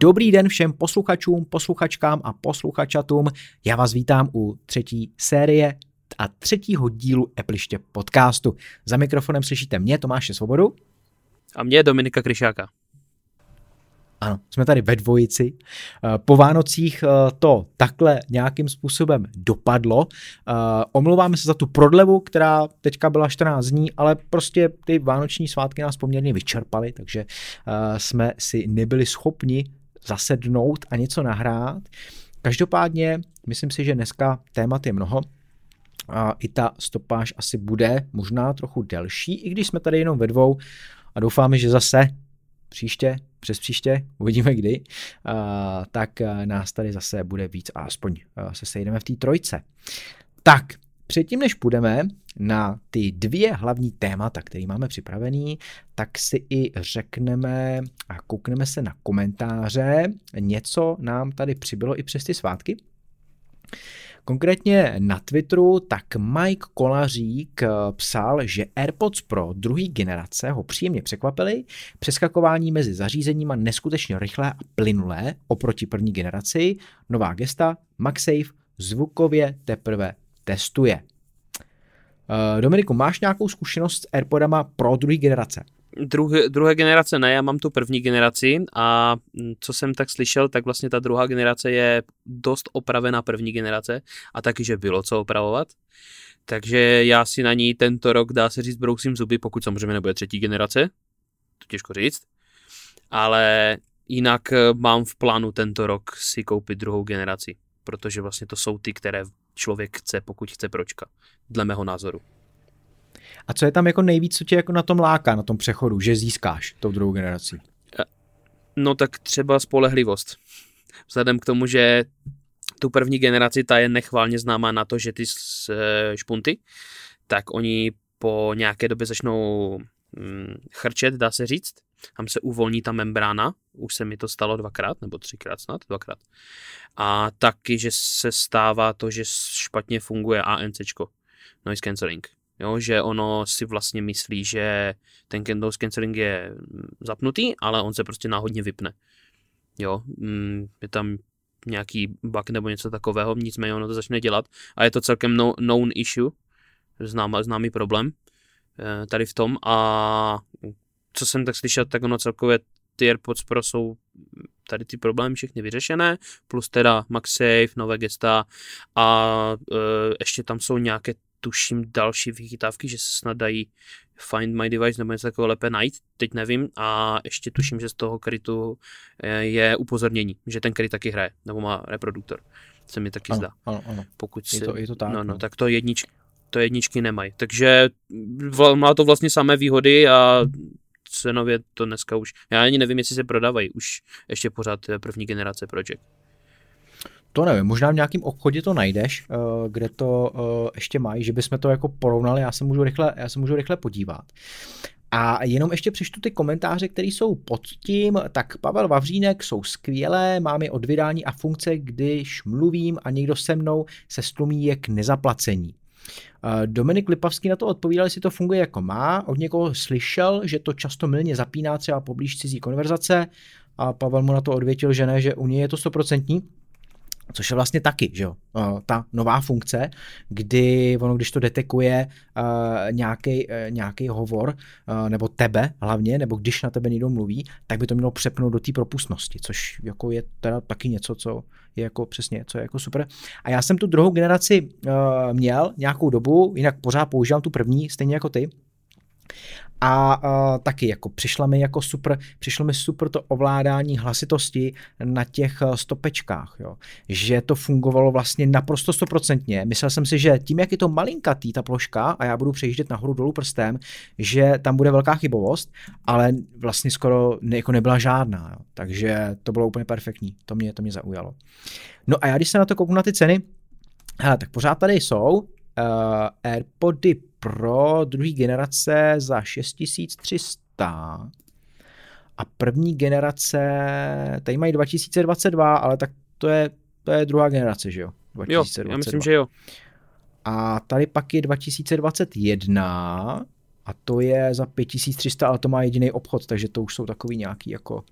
Dobrý den všem posluchačům, posluchačkám a posluchačatům. Já vás vítám u třetí série a třetího dílu Epliště podcastu. Za mikrofonem slyšíte mě, Tomáše Svobodu. A mě, Dominika Kryšáka. Ano, jsme tady ve dvojici. Eh, po Vánocích eh, to takhle nějakým způsobem dopadlo. Eh, omlouváme se za tu prodlevu, která teďka byla 14 dní, ale prostě ty vánoční svátky nás poměrně vyčerpaly, takže jsme si nebyli schopni zasednout a něco nahrát. Každopádně myslím si, že dneska témat je mnoho. A i ta stopáž asi bude možná trochu delší, i když jsme tady jenom ve dvou a doufáme, že zase příště, přes příště, uvidíme kdy, tak nás tady zase bude víc a aspoň se sejdeme v té trojce. Tak, předtím, než půjdeme na ty dvě hlavní témata, které máme připravený, tak si i řekneme a koukneme se na komentáře. Něco nám tady přibylo i přes ty svátky. Konkrétně na Twitteru tak Mike Kolařík eh, psal, že AirPods Pro druhé generace ho příjemně překvapily, přeskakování mezi zařízeníma neskutečně rychlé a plynulé oproti první generaci, nová gesta, MagSafe zvukově teprve testuje. Uh, Dominiku, máš nějakou zkušenost s AirPodama Pro druhé generace? Druhé, druhé generace ne, já mám tu první generaci a co jsem tak slyšel, tak vlastně ta druhá generace je dost opravená první generace a taky, že bylo co opravovat. Takže já si na ní tento rok, dá se říct, brousím zuby, pokud samozřejmě nebude třetí generace, to těžko říct. Ale jinak eh, mám v plánu tento rok si koupit druhou generaci, protože vlastně to jsou ty, které člověk chce, pokud chce pročka, dle mého názoru. A co je tam jako nejvíc, co tě jako na tom láká, na tom přechodu, že získáš tou druhou generací? No tak třeba spolehlivost. Vzhledem k tomu, že tu první generaci ta je nechválně známá na to, že ty e, špunty, tak oni po nějaké době začnou mm, chrčet, dá se říct. Tam se uvolní ta membrána, už se mi to stalo dvakrát, nebo třikrát snad, dvakrát. A taky, že se stává to, že špatně funguje ANCčko, noise cancelling. Jo, že ono si vlastně myslí, že ten Windows cancelling je zapnutý, ale on se prostě náhodně vypne. Jo, mm, je tam nějaký bug nebo něco takového, nicméně ono to začne dělat a je to celkem no, known issue, znám, známý problém eh, tady v tom a co jsem tak slyšel, tak ono celkově ty AirPods Pro jsou tady ty problémy všechny vyřešené, plus teda MagSafe, nové gesta a e, ještě tam jsou nějaké tuším další vychytávky, že se snad dají Find My Device nebo něco takového lépe najít, teď nevím a ještě tuším, že z toho krytu eh, je upozornění, že ten kryt taky hraje, nebo má reproduktor, se mi taky ano, zdá. Ano, ano. Pokud je, to, je to tak. No, no, no. tak to jedničky, to jedničky nemají. Takže má to vlastně samé výhody a cenově to dneska už, já ani nevím, jestli se prodávají už ještě pořád první generace Project. To nevím, možná v nějakém obchodě to najdeš, eh, kde to eh, ještě mají, že bychom to jako porovnali, já se můžu rychle, já se můžu rychle podívat. A jenom ještě přečtu ty komentáře, které jsou pod tím. Tak Pavel Vavřínek jsou skvělé, mám je od vydání a funkce, když mluvím a někdo se mnou se stlumí je k nezaplacení. Dominik Lipavský na to odpovídal, jestli to funguje jako má. Od někoho slyšel, že to často milně zapíná třeba poblíž cizí konverzace a Pavel mu na to odvětil, že ne, že u něj je to stoprocentní. Což je vlastně taky, že jo, ta nová funkce, kdy ono, když to detekuje nějaký, uh, nějaký hovor, uh, nebo tebe hlavně, nebo když na tebe někdo mluví, tak by to mělo přepnout do té propustnosti, což jako je teda taky něco, co je jako přesně, co je jako super. A já jsem tu druhou generaci měl nějakou dobu, jinak pořád používám tu první, stejně jako ty, a uh, taky jako přišla mi jako super, přišlo mi super to ovládání hlasitosti na těch uh, stopečkách, jo. že to fungovalo vlastně naprosto stoprocentně. Myslel jsem si, že tím, jak je to malinkatý ta ploška a já budu přejíždět nahoru dolů prstem, že tam bude velká chybovost, ale vlastně skoro ne, jako nebyla žádná, jo. takže to bylo úplně perfektní, to mě, to mě zaujalo. No a já když se na to kouknu na ty ceny, hele, tak pořád tady jsou AirPody pro druhé generace za 6300 a první generace, tady mají 2022, ale tak to je, to je druhá generace, že jo? 2022. Jo, já myslím, že jo. A tady pak je 2021 a to je za 5300, ale to má jediný obchod, takže to už jsou takový nějaký jako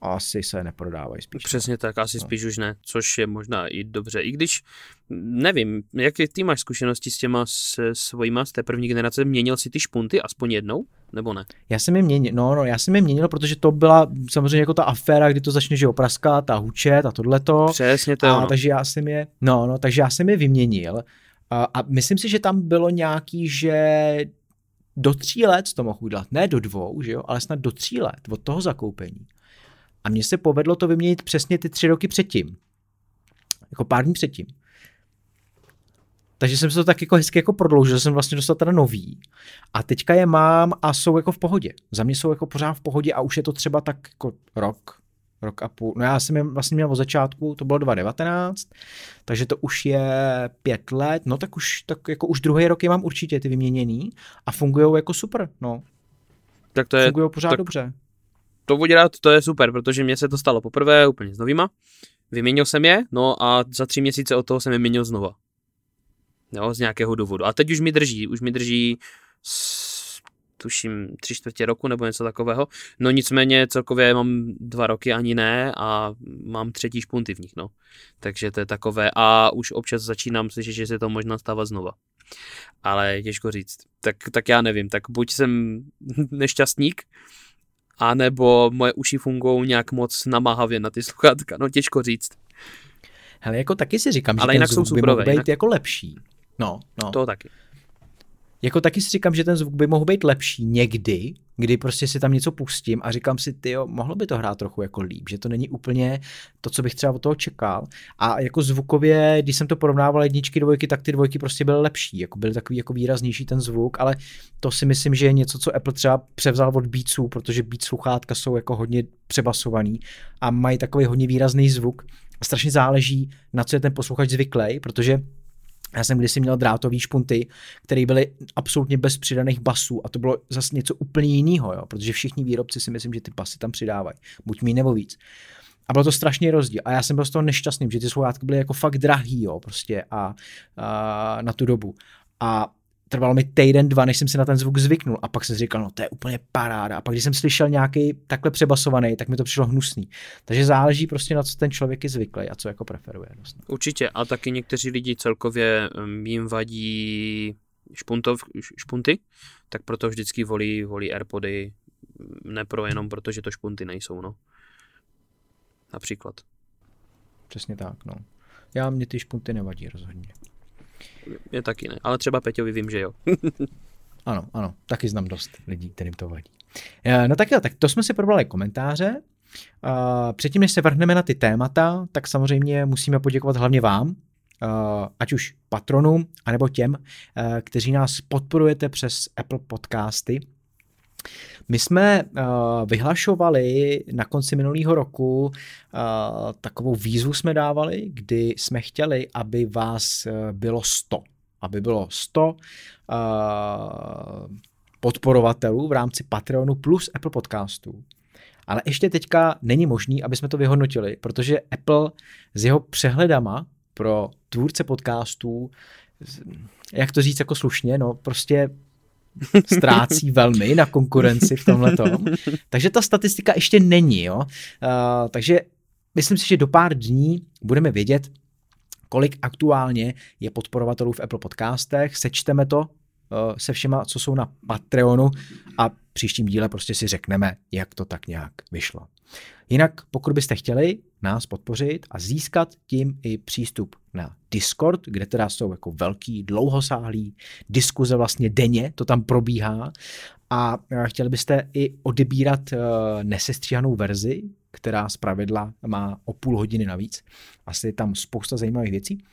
asi se neprodávají spíš. Přesně tak, asi No. spíš už ne, což je možná i dobře. I když, nevím, jaké ty máš zkušenosti s těma s, svojima z té první generace? Měnil si ty špunty aspoň jednou, nebo ne? Já jsem je měnil, no, no, já jsem je měnil, protože to byla samozřejmě jako ta aféra, kdy to začne, že jo, praskat a hučet a tohleto. Přesně to a, ono. takže já jsem je, no, no, takže já jsem je vyměnil a, a myslím si, že tam bylo nějaký, že do tří let to mohl udělat, ne do dvou, že jo, ale snad do tří let od toho zakoupení. A mně se povedlo to vyměnit přesně ty tři roky předtím. Jako pár dní předtím. Takže jsem se to tak jako hezky jako prodloužil, jsem vlastně dostal teda nový. A teďka je mám a jsou jako v pohodě. Za mě jsou jako pořád v pohodě a už je to třeba tak jako rok, rok a půl. No já jsem je vlastně měl od začátku, to bylo 2019, takže to už je pět let, no tak už, tak jako už druhý rok je mám určitě ty vyměněný a fungují jako super, no. Tak to je, Fungují pořád tak- dobře. To udělat, to je super, protože mně se to stalo poprvé úplně s novýma. Vyměnil jsem je, no a za tři měsíce od toho jsem je měnil znova. Jo, z nějakého důvodu. A teď už mi drží, už mi drží s, tuším tři čtvrtě roku nebo něco takového. No nicméně celkově mám dva roky ani ne a mám třetí špunty v nich, no. Takže to je takové a už občas začínám slyšet, že se to možná stává znova. Ale těžko říct. Tak, tak já nevím, tak buď jsem nešťastník, a nebo moje uši fungují nějak moc namáhavě na ty sluchátka, no těžko říct. Hele, jako taky si říkám, že Ale ten jinak jsou zvuk by mohl být jinak- jako lepší. No, no. To taky. Jako taky si říkám, že ten zvuk by mohl být lepší někdy, kdy prostě si tam něco pustím a říkám si, ty mohlo by to hrát trochu jako líp, že to není úplně to, co bych třeba od toho čekal. A jako zvukově, když jsem to porovnával jedničky, dvojky, tak ty dvojky prostě byly lepší, jako byl takový jako výraznější ten zvuk, ale to si myslím, že je něco, co Apple třeba převzal od Beatsů, protože Beats sluchátka jsou jako hodně přebasovaný a mají takový hodně výrazný zvuk. Strašně záleží, na co je ten posluchač zvyklý, protože já jsem kdysi měl drátový špunty, které byly absolutně bez přidaných basů a to bylo zase něco úplně jiného, jo? protože všichni výrobci si myslím, že ty basy tam přidávají, buď mí nebo víc. A bylo to strašně rozdíl. A já jsem byl z toho nešťastný, že ty sluchátky byly jako fakt drahý, jo, prostě a, a na tu dobu. A trvalo mi týden, dva, než jsem si na ten zvuk zvyknul. A pak jsem si říkal, no to je úplně paráda. A pak, když jsem slyšel nějaký takhle přebasovaný, tak mi to přišlo hnusný. Takže záleží prostě na co ten člověk je zvyklý a co jako preferuje. Dost. Určitě. A taky někteří lidi celkově jim vadí špuntov, špunty, tak proto vždycky volí, volí Airpody, ne pro jenom proto, že to špunty nejsou, no. Například. Přesně tak, no. Já mě ty špunty nevadí rozhodně. Je taky ne. Ale třeba Peťovi vím, že jo. Ano, ano, taky znám dost lidí, kterým to vadí. Eh, No tak jo, tak to jsme si probrali komentáře. Eh, Předtím, než se vrhneme na ty témata, tak samozřejmě musíme poděkovat hlavně vám, eh, ať už patronům, anebo těm, kteří nás podporujete přes Apple Podcasty. My jsme uh, vyhlašovali na konci minulého roku uh, takovou výzvu jsme dávali, kdy jsme chtěli, aby vás uh, bylo 100. Aby bylo 100 uh, podporovatelů v rámci Patreonu plus Apple podcastů. Ale ještě teďka není možný, aby jsme to vyhodnotili, protože Apple s jeho přehledama pro tvůrce podcastů, jak to říct jako slušně, no prostě ztrácí velmi na konkurenci v tomhle Takže ta statistika ještě není, jo. Uh, takže myslím si, že do pár dní budeme vědět, kolik aktuálně je podporovatelů v Apple podcastech, sečteme to uh, se všema, co jsou na Patreonu a příštím díle prostě si řekneme, jak to tak nějak vyšlo. Jinak, pokud byste chtěli nás podpořit a získat tím i přístup na Discord, kde teda jsou jako velký, dlouhosáhlý diskuze vlastně denně, to tam probíhá a chtěli byste i odebírat uh, nesestříhanou verzi, která z pravidla má o půl hodiny navíc. Asi je tam spousta zajímavých věcí.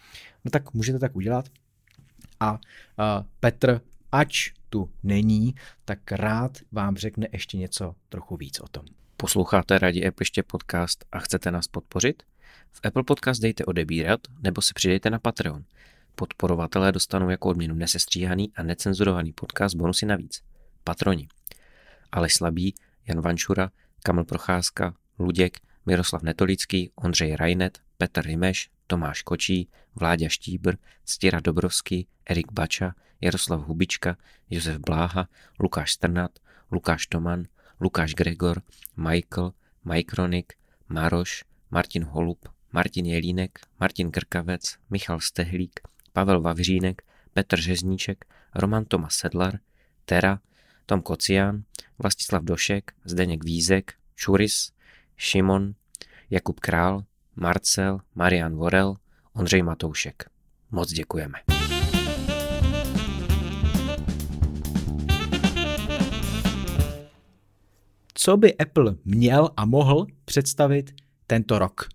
No tak můžete tak udělat. A uh, Petr, ač tu není, tak rád vám řekne ještě něco trochu víc o tom. Posloucháte Radí App ještě podcast a chcete nás podpořit? V Apple Podcast dejte odebírat nebo se přidejte na Patreon. Podporovatelé dostanou jako odměnu nesestříhaný a necenzurovaný podcast bonusy navíc. Patroni. Aleš Slabý, Jan Vanšura, Kamil Procházka, Luděk, Miroslav Netolický, Ondřej Rajnet, Petr Rimeš, Tomáš Kočí, Vláďa Štíbr, Stěra Dobrovský, Erik Bača, Jaroslav Hubička, Josef Bláha, Lukáš Strnat, Lukáš Toman, Lukáš Gregor, Michael, Mike Ronik, Maroš, Martin Holub, Martin Jelínek, Martin Krkavec, Michal Stehlík, Pavel Vavřínek, Petr Řezníček, Roman Tomas Sedlar, Tera, Tom Kocián, Vlastislav Došek, Zdeněk Vízek, Čuris, Šimon, Jakub Král, Marcel, Marian Vorel, Ondřej Matoušek. Moc děkujeme. Co by Apple měl a mohl představit tento rok?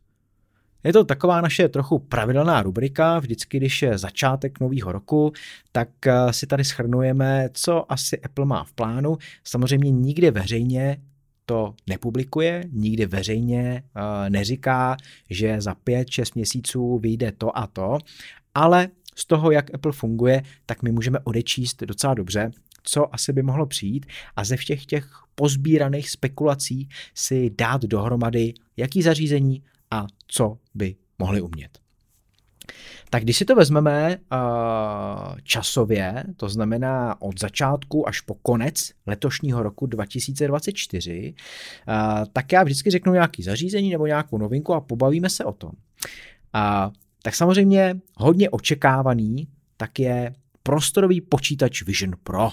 Je to taková naše trochu pravidelná rubrika, vždycky, když je začátek nového roku, tak eh, si tady schrnujeme, co asi Apple má v plánu. Samozřejmě nikde veřejně to nepublikuje, nikdy veřejně uh, neříká, že za 5-6 měsíců vyjde to a to, ale z toho, jak Apple funguje, tak my můžeme odečíst docela dobře, co asi by mohlo přijít a ze všech těch pozbíraných spekulací si dát dohromady, jaký zařízení a co by mohli umět. Tak když si to vezmeme časově, to znamená od začátku až po konec letošního roku 2024, uh, tak já vždycky řeknu nějaký zařízení nebo nějakou novinku a pobavíme se o tom. Tak samozřejmě hodně očekávaný tak je prostorový počítač Vision Pro,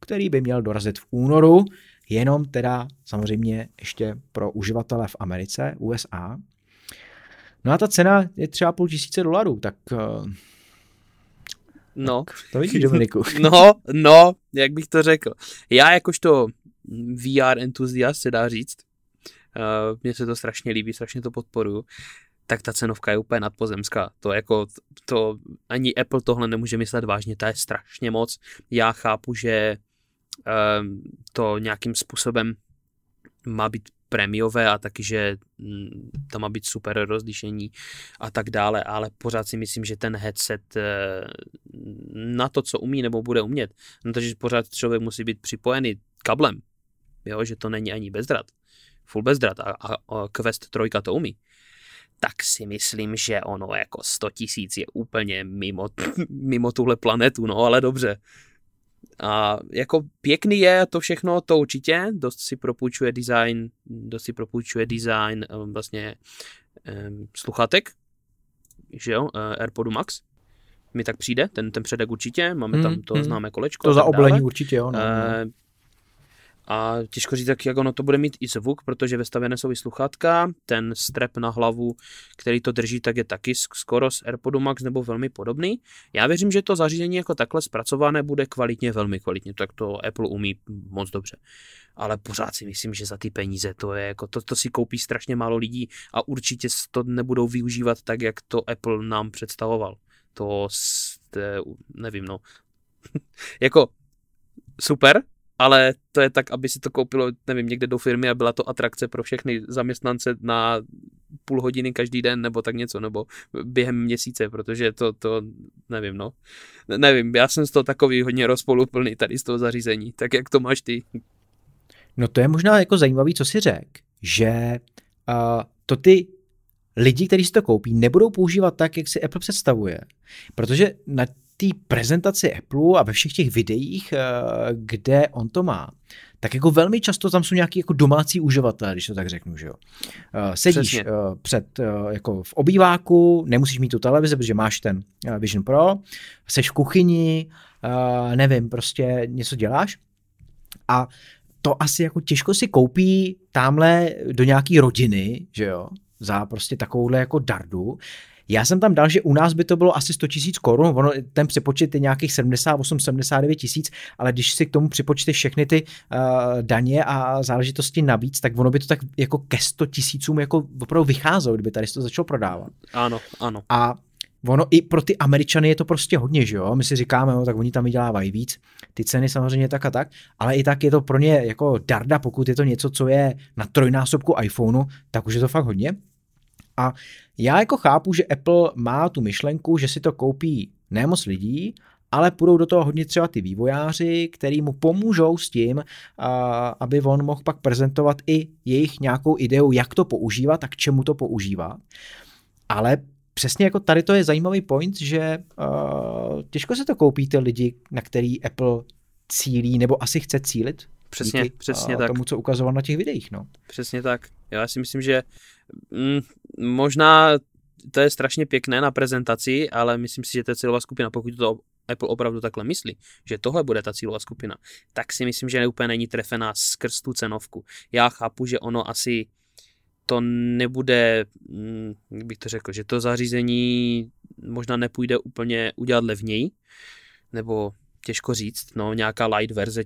který by měl dorazit v únoru, jenom teda samozřejmě ještě pro uživatele v Americe, USA. No a ta cena je třeba půl tisíce dolarů, tak... Uh, no. Tak to vidíš, Dominiku. no, no, jak bych to řekl. Já jakožto VR entuziast se dá říct, uh, mně se to strašně líbí, strašně to podporuju, tak ta cenovka je úplně nadpozemská. To jako, to ani Apple tohle nemůže myslet vážně, to je strašně moc. Já chápu, že to nějakým způsobem má být prémiové a taky, že mm, tam má být super rozlišení a tak dále, ale pořád si myslím, že ten headset eh, na to, co umí nebo bude umět, no že pořád člověk musí být připojený kablem, jo, že to není ani bezdrat, full bezdrat a, a, a Quest 3 to umí, tak si myslím, že ono jako 100 tisíc je úplně mimo, mimo tuhle planetu, no ale dobře. A jako pěkný je to všechno, to určitě, dost si propůjčuje design, dost si propůjčuje design eh, vlastně um, sluchátek, že jo, uh, AirPodu Max, mi tak přijde, ten, ten předek určitě, máme tam to hmm. známé kolečko. To za oblení určitě, jo. No. Uh, a těžko říct, jak ono to bude mít i zvuk, protože vestavené jsou i sluchátka, ten strep na hlavu, který to drží, tak je taky skoro z AirPodu Max nebo velmi podobný. Já věřím, že to zařízení jako takhle zpracované bude kvalitně, velmi kvalitně, tak to Apple umí moc dobře. Ale pořád si myslím, že za ty peníze to je jako, to, to si koupí strašně málo lidí a určitě to nebudou využívat tak, jak to Apple nám představoval. To, nevím, no. jako super, ale to je tak, aby si to koupilo, nevím, někde do firmy a byla to atrakce pro všechny zaměstnance na půl hodiny každý den nebo tak něco, nebo během měsíce, protože to, to nevím, no. Nevím, já jsem z toho takový hodně rozpoluplný tady z toho zařízení, tak jak to máš ty? No to je možná jako zajímavý, co si řek, že uh, to ty lidi, kteří si to koupí, nebudou používat tak, jak si Apple představuje. Protože na té prezentaci Apple a ve všech těch videích, eh, kde on to má, tak jako velmi často tam jsou nějaký jako domácí uživatelé, když to tak řeknu, že jo. Eh, sedíš Přesně. Eh, před, jako v obýváku, nemusíš mít tu televizi, protože máš ten Vision Pro, seš v kuchyni, nevím, prostě něco děláš a to asi jako těžko si koupí tamhle do nějaký rodiny, že jo, za prostě takovouhle jako dardu. Já jsem tam dal, že u nás by to bylo asi 100 tisíc korun, ono, ten přepočet je nějakých 78-79 tisíc, ale když si k tomu připočteš všechny ty uh, daně a záležitosti navíc, tak ono by to tak jako ke 100 tisícům jako opravdu vycházelo, kdyby tady to začalo prodávat. Ano, ano. A ono i pro ty Američany je to prostě hodně, že jo? My si říkáme, no, tak oni tam vydělávají víc. Ty ceny samozřejmě tak a tak, ale i tak je to pro ně jako darda, pokud je to něco, co je na trojnásobku iPhoneu, tak už je to fakt hodně. A já jako chápu, že Apple má tu myšlenku, že si to koupí nemoc lidí, ale půjdou do toho hodně třeba ty vývojáři, který mu pomůžou s tím, aby on mohl pak prezentovat i jejich nějakou ideu, jak to používat a k čemu to používat. Ale přesně jako tady to je zajímavý point, že uh, těžko se to koupí ty lidi, na který Apple cílí, nebo asi chce cílit. Přesně, díky, přesně uh, tak. tomu, co ukazoval na těch videích. No. Přesně tak. Já si myslím, že Mm, možná to je strašně pěkné na prezentaci, ale myslím si, že to je cílová skupina, pokud to Apple opravdu takhle myslí, že tohle bude ta cílová skupina, tak si myslím, že úplně není trefená skrz tu cenovku. Já chápu, že ono asi to nebude, mm, jak bych to řekl, že to zařízení možná nepůjde úplně udělat levněji, nebo těžko říct, no nějaká light verze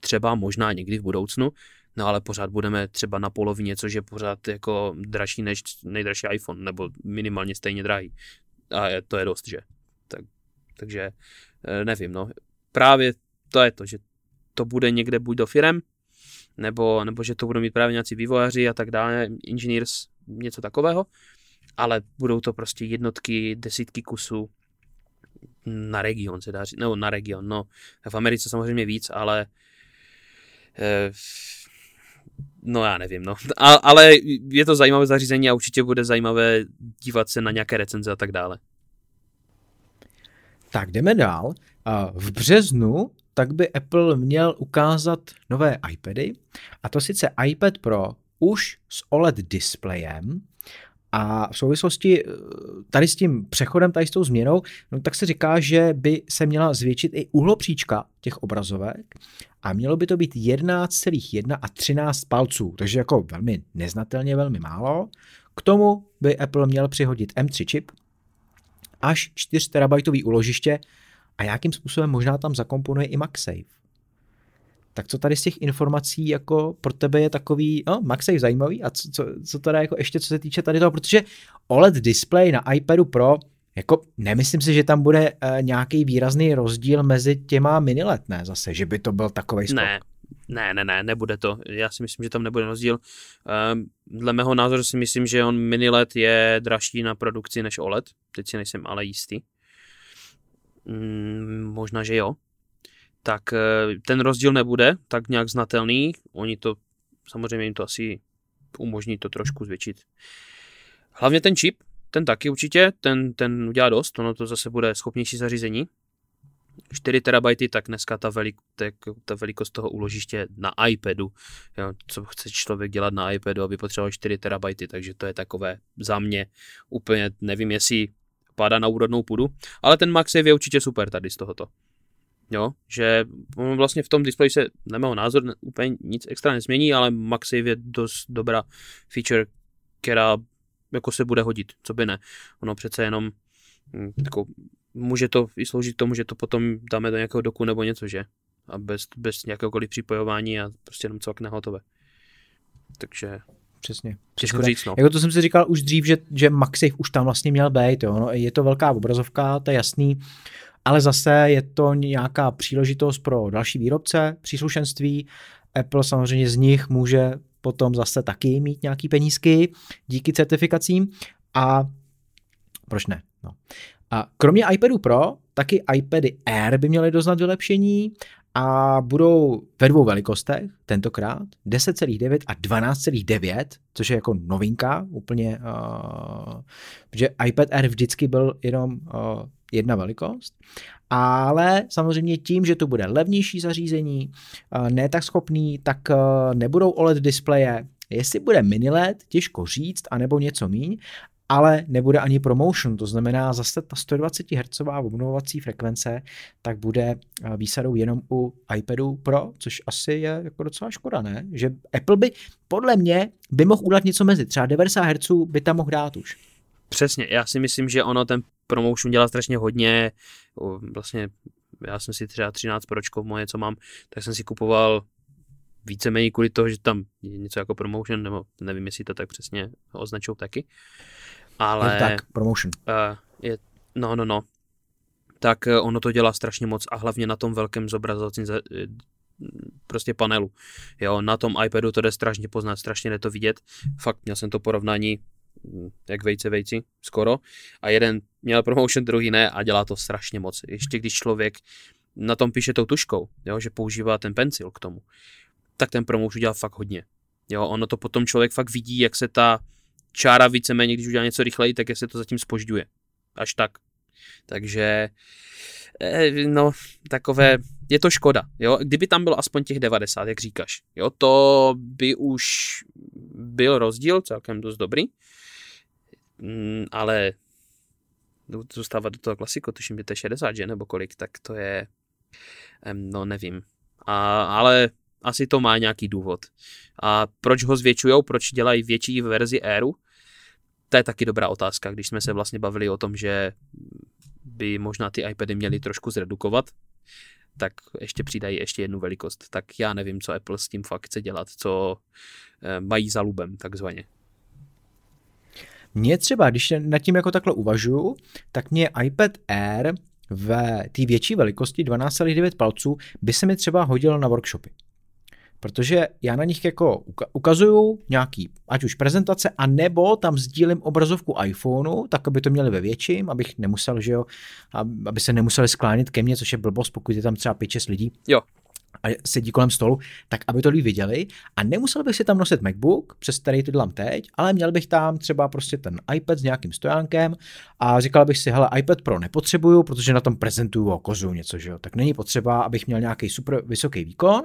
třeba možná někdy v budoucnu, no ale pořád budeme třeba na polovině, což je pořád jako dražší než nejdražší iPhone, nebo minimálně stejně drahý. A to je dost, že? Tak, takže eh, nevím, no. Právě to je to, že to bude někde buď do firem, nebo, nebo že to budou mít právě nějací vývojáři a tak dále, engineers, něco takového, ale budou to prostě jednotky, desítky kusů na region se dá říct, nebo na region, no v Americe samozřejmě víc, ale eh, no já nevím, no. A, ale je to zajímavé zařízení a určitě bude zajímavé dívat se na nějaké recenze a tak dále. Tak jdeme dál. V březnu tak by Apple měl ukázat nové iPady, a to sice iPad Pro už s OLED displejem, a v souvislosti eh, tady s tím přechodem, tady s tou změnou, no tak se říká, že by se měla zvětšit i uhlopříčka těch obrazovek a mělo by to být 11,1 a 13 palců, takže jako velmi neznatelně, velmi málo. K tomu by Apple měl přihodit M3 čip, až 4 terabajtový uložiště a jakým způsobem možná tam zakomponuje i MagSafe. Tak co tady z těch informací jako pro tebe je takový, no, MagSafe zajímavý a co, co, co teda jako ještě co se týče tady toho, protože OLED display na iPadu Pro jako nemyslím si, že tam bude uh, nějaký výrazný rozdíl mezi těma mini let, ne zase, že by to byl takový skok. Ne, ne, ne, ne, nebude to. Já si myslím, že tam nebude rozdíl. Um, dle mého názoru si myslím, že on mini LED je dražší na produkci než OLED. Teď si nejsem ale jistý. Mm, možná, že jo. Tak eh, ten rozdíl nebude tak nějak znatelný. Oni to, samozřejmě jim to asi umožní to trošku zvětšit. Hlavně ten čip, ten taky určitě, ten, ten udělá dost, ono to zase bude schopnější zařízení. 4 terabajty, tak dneska ta, velik, tak, ta velikost toho úložiště na iPadu, jo, co chce člověk dělat na iPadu, aby potřeboval 4 terabajty, takže to je takové za mě úplně, nevím, jestli padá na úrodnou půdu, ale ten MagSafe je určitě super tady z tohoto. Jo, že vlastně v tom displeji se na mého názor úplně nic extra nezmění, ale MagSafe je dost dobrá feature, která jako se bude hodit, co by ne. Ono přece jenom hm, jako, může to i sloužit tomu, že to potom dáme do nějakého doku nebo něco, že? A bez, bez nějakéhokoliv připojování a prostě jenom cvakne hotové. Takže Přesně. Těžko říct, no. Jako to jsem si říkal už dřív, že, že MagSafe už tam vlastně měl být, jo. No, je to velká obrazovka, to je jasný, ale zase je to nějaká příležitost pro další výrobce, příslušenství. Apple samozřejmě z nich může potom zase taky mít nějaký penízky díky certifikacím a proč ne? No. A kromě iPadu Pro, taky iPady Air by měly doznat vylepšení a budou ve dvou velikostech tentokrát 10,9 a 12,9, což je jako novinka úplně, uh, že iPad Air vždycky byl jenom uh, jedna velikost, ale samozřejmě tím, že to bude levnější zařízení, uh, ne tak schopný, tak uh, nebudou OLED displeje, Jestli bude mini LED, těžko říct, anebo něco míň, ale nebude ani promotion, to znamená zase ta 120 Hz obnovovací frekvence, tak bude eh, výsadou jenom u iPadu Pro, což asi je jako docela škoda, ne? Že Apple by, podle mě, by mohl udělat něco mezi, třeba 90 Hz by tam mohl dát už. Přesně, já si myslím, že ono ten promotion dělá strašně hodně, vlastně já jsem si třeba 13 pročko moje, co mám, tak jsem si kupoval víceméně kvůli toho, že tam je něco jako promotion, nebo nevím, jestli to tak přesně označují taky. Ale... Je tak, promotion. Uh, je, no, no, no. Tak uh, ono to dělá strašně moc a hlavně na tom velkém zobrazovacím eh, prostě panelu. Jo, na tom iPadu to jde strašně poznat, strašně jde to vidět. Fakt, měl jsem to porovnání jak vejce vejci, skoro. A jeden měl promotion, druhý ne a dělá to strašně moc. Ještě když člověk na tom píše tou tuškou, jo, že používá ten pencil k tomu, tak ten promotion dělá fakt hodně. Jo, ono to potom člověk fakt vidí, jak se ta čára víceméně, když udělá něco rychleji, tak se to zatím spožďuje. Až tak. Takže eh, no, takové, je to škoda, jo, kdyby tam bylo aspoň těch 90, jak říkáš, jo, to by už byl rozdíl celkem dost dobrý, mm, ale zůstávat do toho klasiko, tuším, že to je 60, že, nebo kolik, tak to je, no nevím. A, ale asi to má nějaký důvod. A proč ho zvětšujou, proč dělají větší verzi Airu, to je taky dobrá otázka, když jsme se vlastně bavili o tom, že by možná ty iPady měly trošku zredukovat, tak ještě přidají ještě jednu velikost. Tak já nevím, co Apple s tím fakt chce dělat, co eh, mají za lubem, takzvaně. Mně třeba, když nad tím jako takhle uvažuju, tak mě iPad Air ve té větší velikosti 12,9 palců by se mi třeba hodil na workshopy protože já na nich jako ukazuju nějaký, ať už prezentace, a nebo tam sdílím obrazovku iPhoneu, tak aby to měli ve větším, abych nemusel, že jo, aby se nemuseli sklánět ke mně, což je blbost, pokud je tam třeba 5-6 lidí. Jo a sedí kolem stolu, tak aby to lidi viděli. A nemusel bych si tam nosit MacBook, přes který to dělám teď, ale měl bych tam třeba prostě ten iPad s nějakým stojánkem a říkal bych si, hele, iPad Pro nepotřebuju, protože na tom prezentuju o kozu něco, že jo, tak není potřeba, abych měl nějaký super vysoký výkon,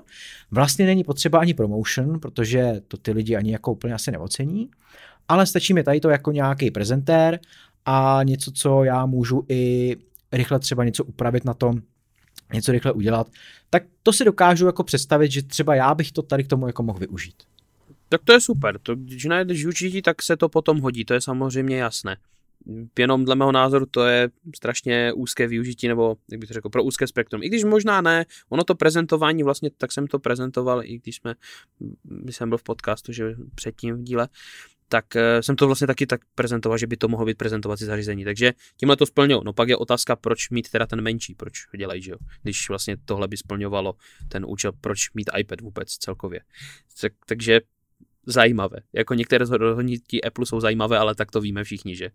vlastně není potřeba ani promotion, protože to ty lidi ani jako úplně asi neocení, ale stačí mi tady to jako nějaký prezentér a něco, co já můžu i rychle třeba něco upravit na tom, něco rychle udělat, tak to si dokážu jako představit, že třeba já bych to tady k tomu jako mohl využít. Tak to je super. To, když najdeš využití, tak se to potom hodí, to je samozřejmě jasné. Jenom dle mého názoru to je strašně úzké využití, nebo jak bych to řekl, pro úzké spektrum. I když možná ne, ono to prezentování, vlastně tak jsem to prezentoval, i když jsme, když jsem byl v podcastu, že předtím v díle, tak eh, jsem to vlastně taky tak prezentoval, že by to mohlo být prezentovací zařízení. Takže tímhle to splňují. No pak je otázka, proč mít teda ten menší, proč ho dělají, že jo? Když vlastně tohle by splňovalo ten účel, proč mít iPad vůbec celkově. Tak, takže zajímavé. Jako některé rozhodnutí Apple jsou zajímavé, ale tak to víme všichni, že?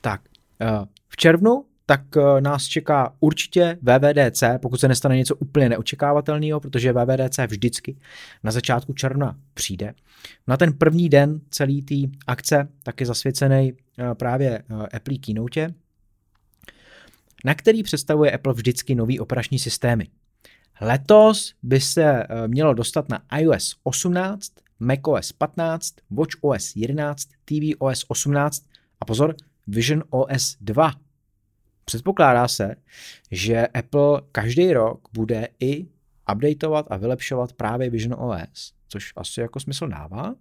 Tak, eh, v červnu tak eh, nás čeká určitě VVDC, pokud se nestane něco úplně neočekávatelného, protože VVDC vždycky na začátku června přijde. Na ten první den celý té akce tak je zasvěcený eh, právě eh, Apple Keynote, na který představuje Apple vždycky nový operační systémy. Letos by se mělo dostat na iOS 18, macOS 15, watchOS 11, tvOS 18 a pozor, Vision OS 2 Předpokládá se, že Apple každý rok bude i updateovat a vylepšovat právě Vision OS, což asi jako smysl dává,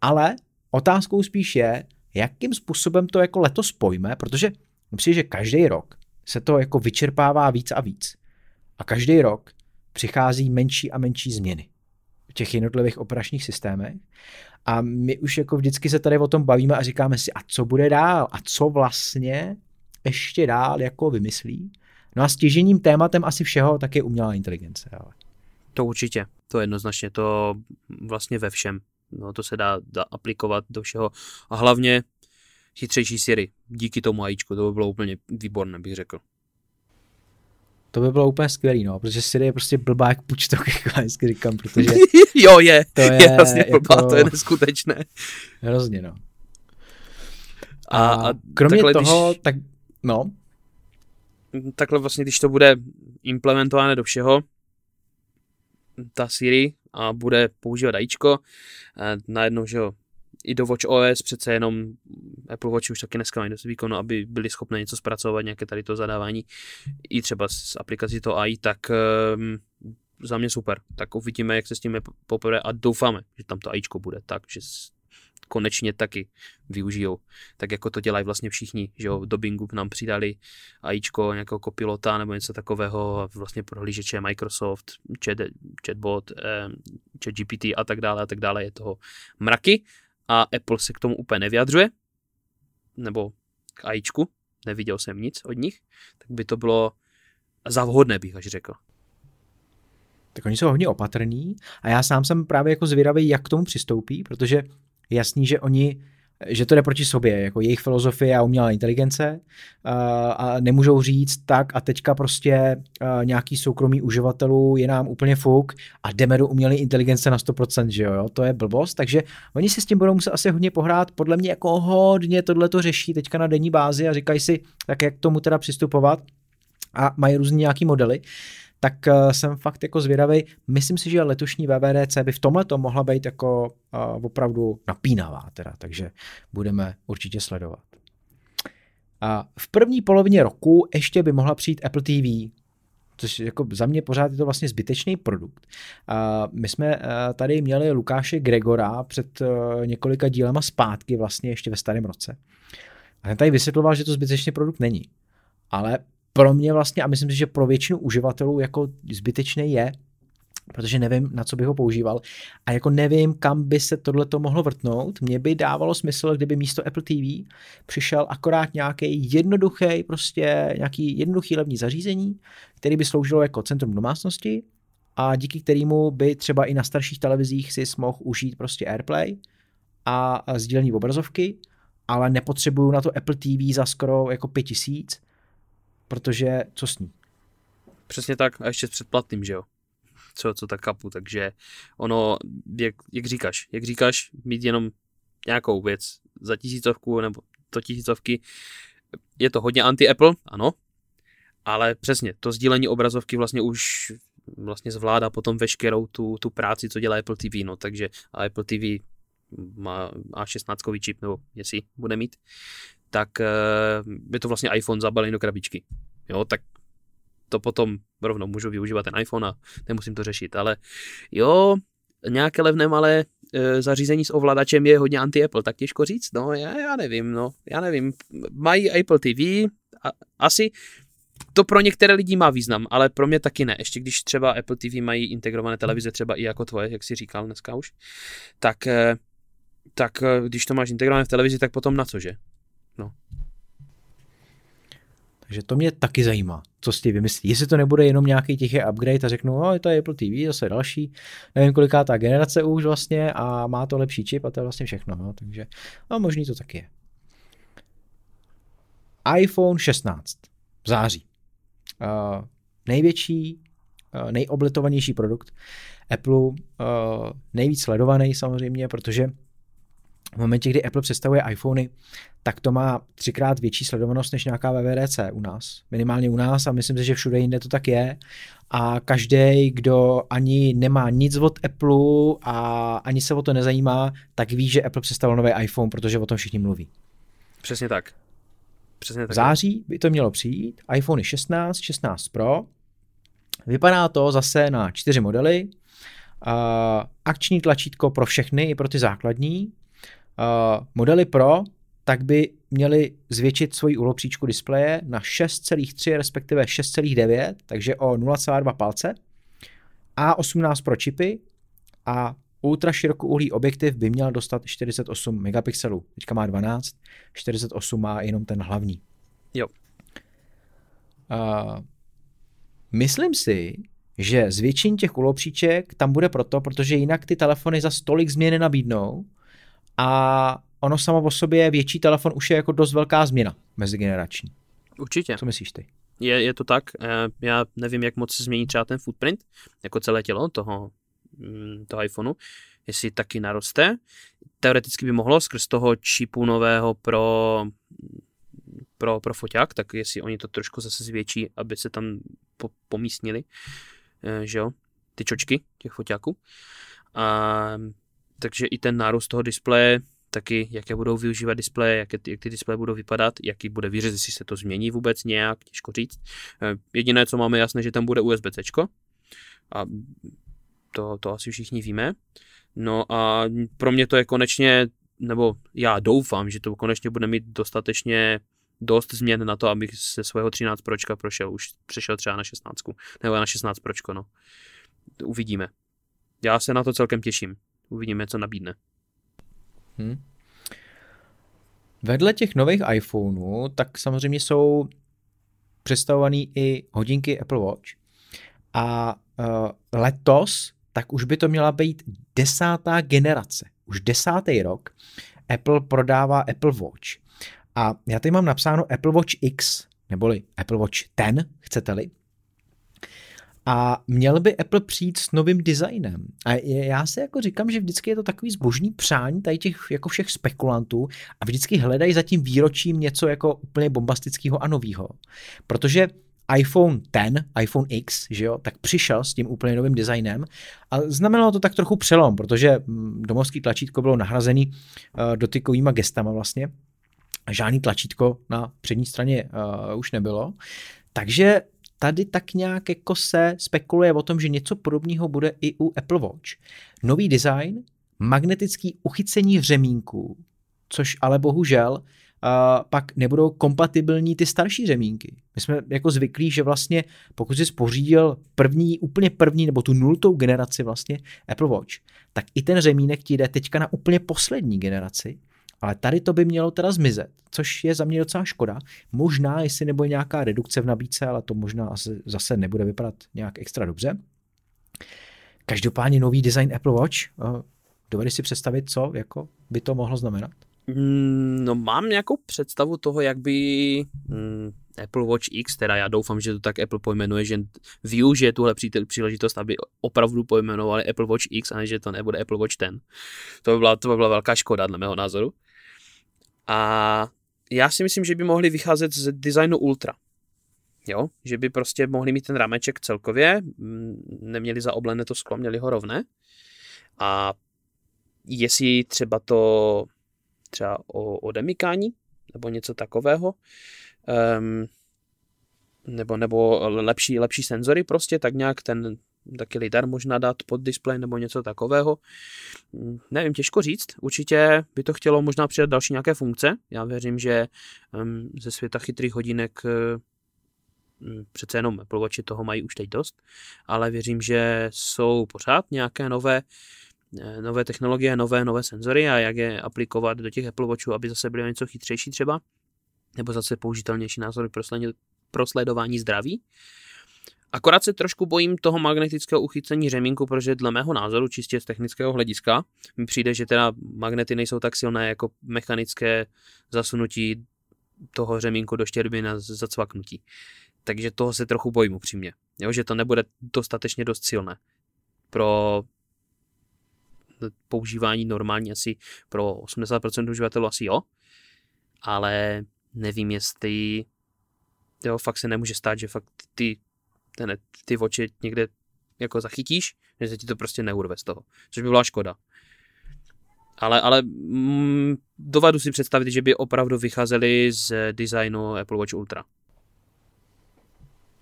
ale otázkou spíš je, jakým způsobem to jako letos pojme, protože myslím, že každý rok se to jako vyčerpává víc a víc. A každý rok přichází menší a menší změny v těch jednotlivých operačních systémech. A my už jako vždycky se tady o tom bavíme a říkáme si, a co bude dál? A co vlastně ještě dál jako vymyslí. No a stěžením tématem asi všeho tak je umělá inteligence. Ale. To určitě, to jednoznačně, to vlastně ve všem. No, to se dá, dá aplikovat do všeho. A hlavně chytřejší Siri. Díky tomu AIčku, to by bylo úplně výborné, bych řekl. To by bylo úplně skvělý, no, protože Siri je prostě blbá jak pučtok, jako já říkám, protože... jo, je, to je, je vlastně blbá, jako... to je neskutečné. Hrozně, no. A, a, kromě toho, když... tak No. Takhle vlastně, když to bude implementované do všeho, ta Siri a bude používat AIčko, eh, najednou, že jo, i do Watch OS přece jenom Apple Watch už taky dneska mají dost výkonu, aby byli schopni něco zpracovat, nějaké tady to zadávání, i třeba s aplikací to AI, tak um, za mě super. Tak uvidíme, jak se s tím poprvé a doufáme, že tam to AIčko bude tak, že konečně taky využijou. Tak jako to dělají vlastně všichni, že jo, do Bingu nám přidali AIčko, nějakého kopilota nebo něco takového, vlastně prohlížeče Microsoft, chat, chatbot, eh, chat GPT a tak dále a tak dále, je toho mraky a Apple se k tomu úplně nevyjadřuje, nebo k AIčku, neviděl jsem nic od nich, tak by to bylo za vhodné, bych až řekl. Tak oni jsou hodně opatrní a já sám jsem právě jako zvědavý, jak k tomu přistoupí, protože jasný, že oni že to jde proti sobě, jako jejich filozofie a umělá inteligence a nemůžou říct tak a teďka prostě nějaký soukromý uživatelů je nám úplně fuk a jdeme do umělé inteligence na 100%, že jo, to je blbost, takže oni si s tím budou muset asi hodně pohrát, podle mě jako hodně tohle to řeší teďka na denní bázi a říkají si, tak jak k tomu teda přistupovat? A mají různé nějaký modely, tak uh, jsem fakt jako zvědavý. Myslím si, že letošní VVDC by v tomhle to mohla být jako uh, opravdu napínavá, teda, takže budeme určitě sledovat. A v první polovině roku ještě by mohla přijít Apple TV, což jako za mě pořád je to vlastně zbytečný produkt. A my jsme tady měli Lukáše Gregora před několika dílema zpátky vlastně ještě ve starém roce. A ten tady vysvětloval, že to zbytečný produkt není. Ale pro mě vlastně, a myslím si, že pro většinu uživatelů jako zbytečný je, protože nevím, na co bych ho používal a jako nevím, kam by se tohle to mohlo vrtnout. Mně by dávalo smysl, kdyby místo Apple TV přišel akorát nějaký jednoduchý, prostě nějaký jednoduchý levní zařízení, který by sloužilo jako centrum domácnosti a díky kterému by třeba i na starších televizích si mohl užít prostě AirPlay a sdílení obrazovky, ale nepotřebuju na to Apple TV za skoro jako pět tisíc, protože co s ní? Přesně tak a ještě s předplatným, že jo? Co, co tak kapu, takže ono, jak, jak říkáš, jak říkáš, mít jenom nějakou věc za tisícovku nebo to tisícovky, je to hodně anti-Apple, ano, ale přesně, to sdílení obrazovky vlastně už vlastně zvládá potom veškerou tu, tu práci, co dělá Apple TV, no, takže a Apple TV má A16 čip, nebo jestli bude mít, tak eh, je to vlastně iPhone zabalený do krabičky. Jo, tak to potom rovnou můžu využívat ten iPhone a nemusím to řešit, ale jo, nějaké levné malé e, zařízení s ovladačem je hodně anti-Apple, tak těžko říct, no já, já nevím, no, já nevím, mají Apple TV, a, asi to pro některé lidi má význam, ale pro mě taky ne. Ještě když třeba Apple TV mají integrované televize, třeba i jako tvoje, jak si říkal dneska už, tak, e, tak když to máš integrované v televizi, tak potom na cože? No. Takže to mě taky zajímá, co s tím vymyslí. Jestli to nebude jenom nějaký tichý upgrade a řeknu, no, to je Apple TV, zase další, nevím, koliká ta generace už vlastně a má to lepší čip a to je vlastně všechno. No, takže no, možný to taky je. iPhone 16 v září. Uh, největší, uh, nejobletovanější produkt Apple, uh, nejvíc sledovaný samozřejmě, protože v momentě, kdy Apple představuje iPhony, tak to má třikrát větší sledovanost než nějaká VVDC u nás. Minimálně u nás a myslím si, že všude jinde to tak je. A každý, kdo ani nemá nic od Apple a ani se o to nezajímá, tak ví, že Apple představil nový iPhone, protože o tom všichni mluví. Přesně tak. Přesně tak. V září by to mělo přijít. iPhone 16, 16 Pro. Vypadá to zase na čtyři modely. Uh, akční tlačítko pro všechny, i pro ty základní. Uh, modely Pro tak by měli zvětšit svoji úlopříčku displeje na 6,3 respektive 6,9, takže o 0,2 palce a 18 pro čipy a ultra širokouhlý objektiv by měl dostat 48 megapixelů. Teďka má 12, 48 má jenom ten hlavní. Jo. Uh, myslím si, že zvětšení těch úlopříček tam bude proto, protože jinak ty telefony za stolik změny nabídnou a ono samo o sobě větší telefon už je jako dost velká změna mezigenerační. Určitě. Co myslíš ty? Je, je to tak. Eh, já nevím, jak moc se změní třeba ten footprint, jako celé tělo toho, mm, toho iPhoneu, jestli taky naroste. Teoreticky by mohlo skrz toho čipu nového pro, pro, pro foťák, tak jestli oni to trošku zase zvětší, aby se tam po, pomístnili, eh, že jo, ty čočky těch foťáků. A, takže i ten nárůst toho displeje taky, jaké budou využívat displeje, jak, jak ty displeje budou vypadat, jaký bude výřez, jestli se to změní vůbec nějak, těžko říct. Eh, jediné, co máme jasné, že tam bude USB-C a to, to asi všichni víme. No a pro mě to je konečně, nebo já doufám, že to konečně bude mít dostatečně dost změn na to, abych se svého 13 pročka prošel, už přešel třeba na 16, nebo na 16 pročko, no. Uvidíme. Já se na to celkem těším. Uvidíme, co nabídne. Hmm. Vedle těch nových iPhoneů, tak samozřejmě jsou představované i hodinky Apple Watch. A uh, letos, tak už by to měla být desátá generace. Už desátý rok Apple prodává Apple Watch. A já tady mám napsáno Apple Watch X, neboli Apple Watch 10, chcete-li. A měl by Apple přijít s novým designem. A já si jako říkám, že vždycky je to takový zbožný přání tady těch jako všech spekulantů a vždycky hledají za tím výročím něco jako úplně bombastického a nového. Protože iPhone X, iPhone X, že jo, tak přišel s tím úplně novým designem a znamenalo to tak trochu přelom, protože mm, domovský tlačítko bylo nahrazený uh, dotykovýma gestama vlastně, žádný tlačítko na přední straně uh, už nebylo, takže tady tak nějak jako se spekuluje o tom, že něco podobného bude i u Apple Watch. Nový design, magnetický uchycení řemínků, což ale bohužel uh, pak nebudou kompatibilní ty starší řemínky. My jsme jako zvyklí, že vlastně pokud jsi pořídil první, úplně první nebo tu nultou generaci vlastně Apple Watch, tak i ten řemínek ti jde teďka na úplně poslední generaci ale tady to by mělo teda zmizet, což je za mě docela škoda. Možná, jestli nebo nějaká redukce v nabídce, ale to možná asi zase nebude vypadat nějak extra dobře. Každopádně nový design Apple Watch, eh, dovedeš si představit, co jako by to mohlo znamenat? Mm, no mám nějakou představu toho, jak by mm, Apple Watch X, teda já doufám, že to tak Apple pojmenuje, že využije tuhle příležitost, aby opravdu pojmenovali Apple Watch X a ne, že to nebude Apple Watch 10. To by byla, to by byla velká škoda, dle mého názoru. A já si myslím, že by mohli vycházet z designu Ultra. Jo, že by prostě mohli mít ten rameček celkově, mm, neměli zaoblené to sklo, měli ho rovné. A jestli třeba to třeba o, o demikání nebo něco takového, um, nebo, nebo lepší, lepší senzory prostě, tak nějak ten taky lidar možná dát pod displej nebo něco takového. Nevím, těžko říct. Určitě by to chtělo možná přidat další nějaké funkce. Já věřím, že ze světa chytrých hodinek um, přece jenom Apple Watchi toho mají už teď dost, ale věřím, že jsou pořád nějaké nové eh, nové technologie, nové, nové senzory a jak je aplikovat do těch Apple Watchů, aby zase byly něco chytřejší třeba, nebo zase použitelnější názory pro sledování zdraví. Akorát se trošku bojím toho magnetického uchycení řemínku, protože dle mého názoru, čistě z technického hlediska, mi přijde, že teda magnety nejsou tak silné jako mechanické zasunutí toho řemínku do štěrby na zacvaknutí. Takže toho se trochu bojím upřímně. Jo, že to nebude dostatečně dost silné. Pro používání normální asi pro 80% uživatelů asi jo, ale nevím, jestli jo, fakt se nemůže stát, že fakt ty ten, ty oči někde jako zachytíš, že se ti to prostě neurve z toho, což by byla škoda. Ale, ale mm, dovedu si představit, že by opravdu vycházeli z designu Apple Watch Ultra.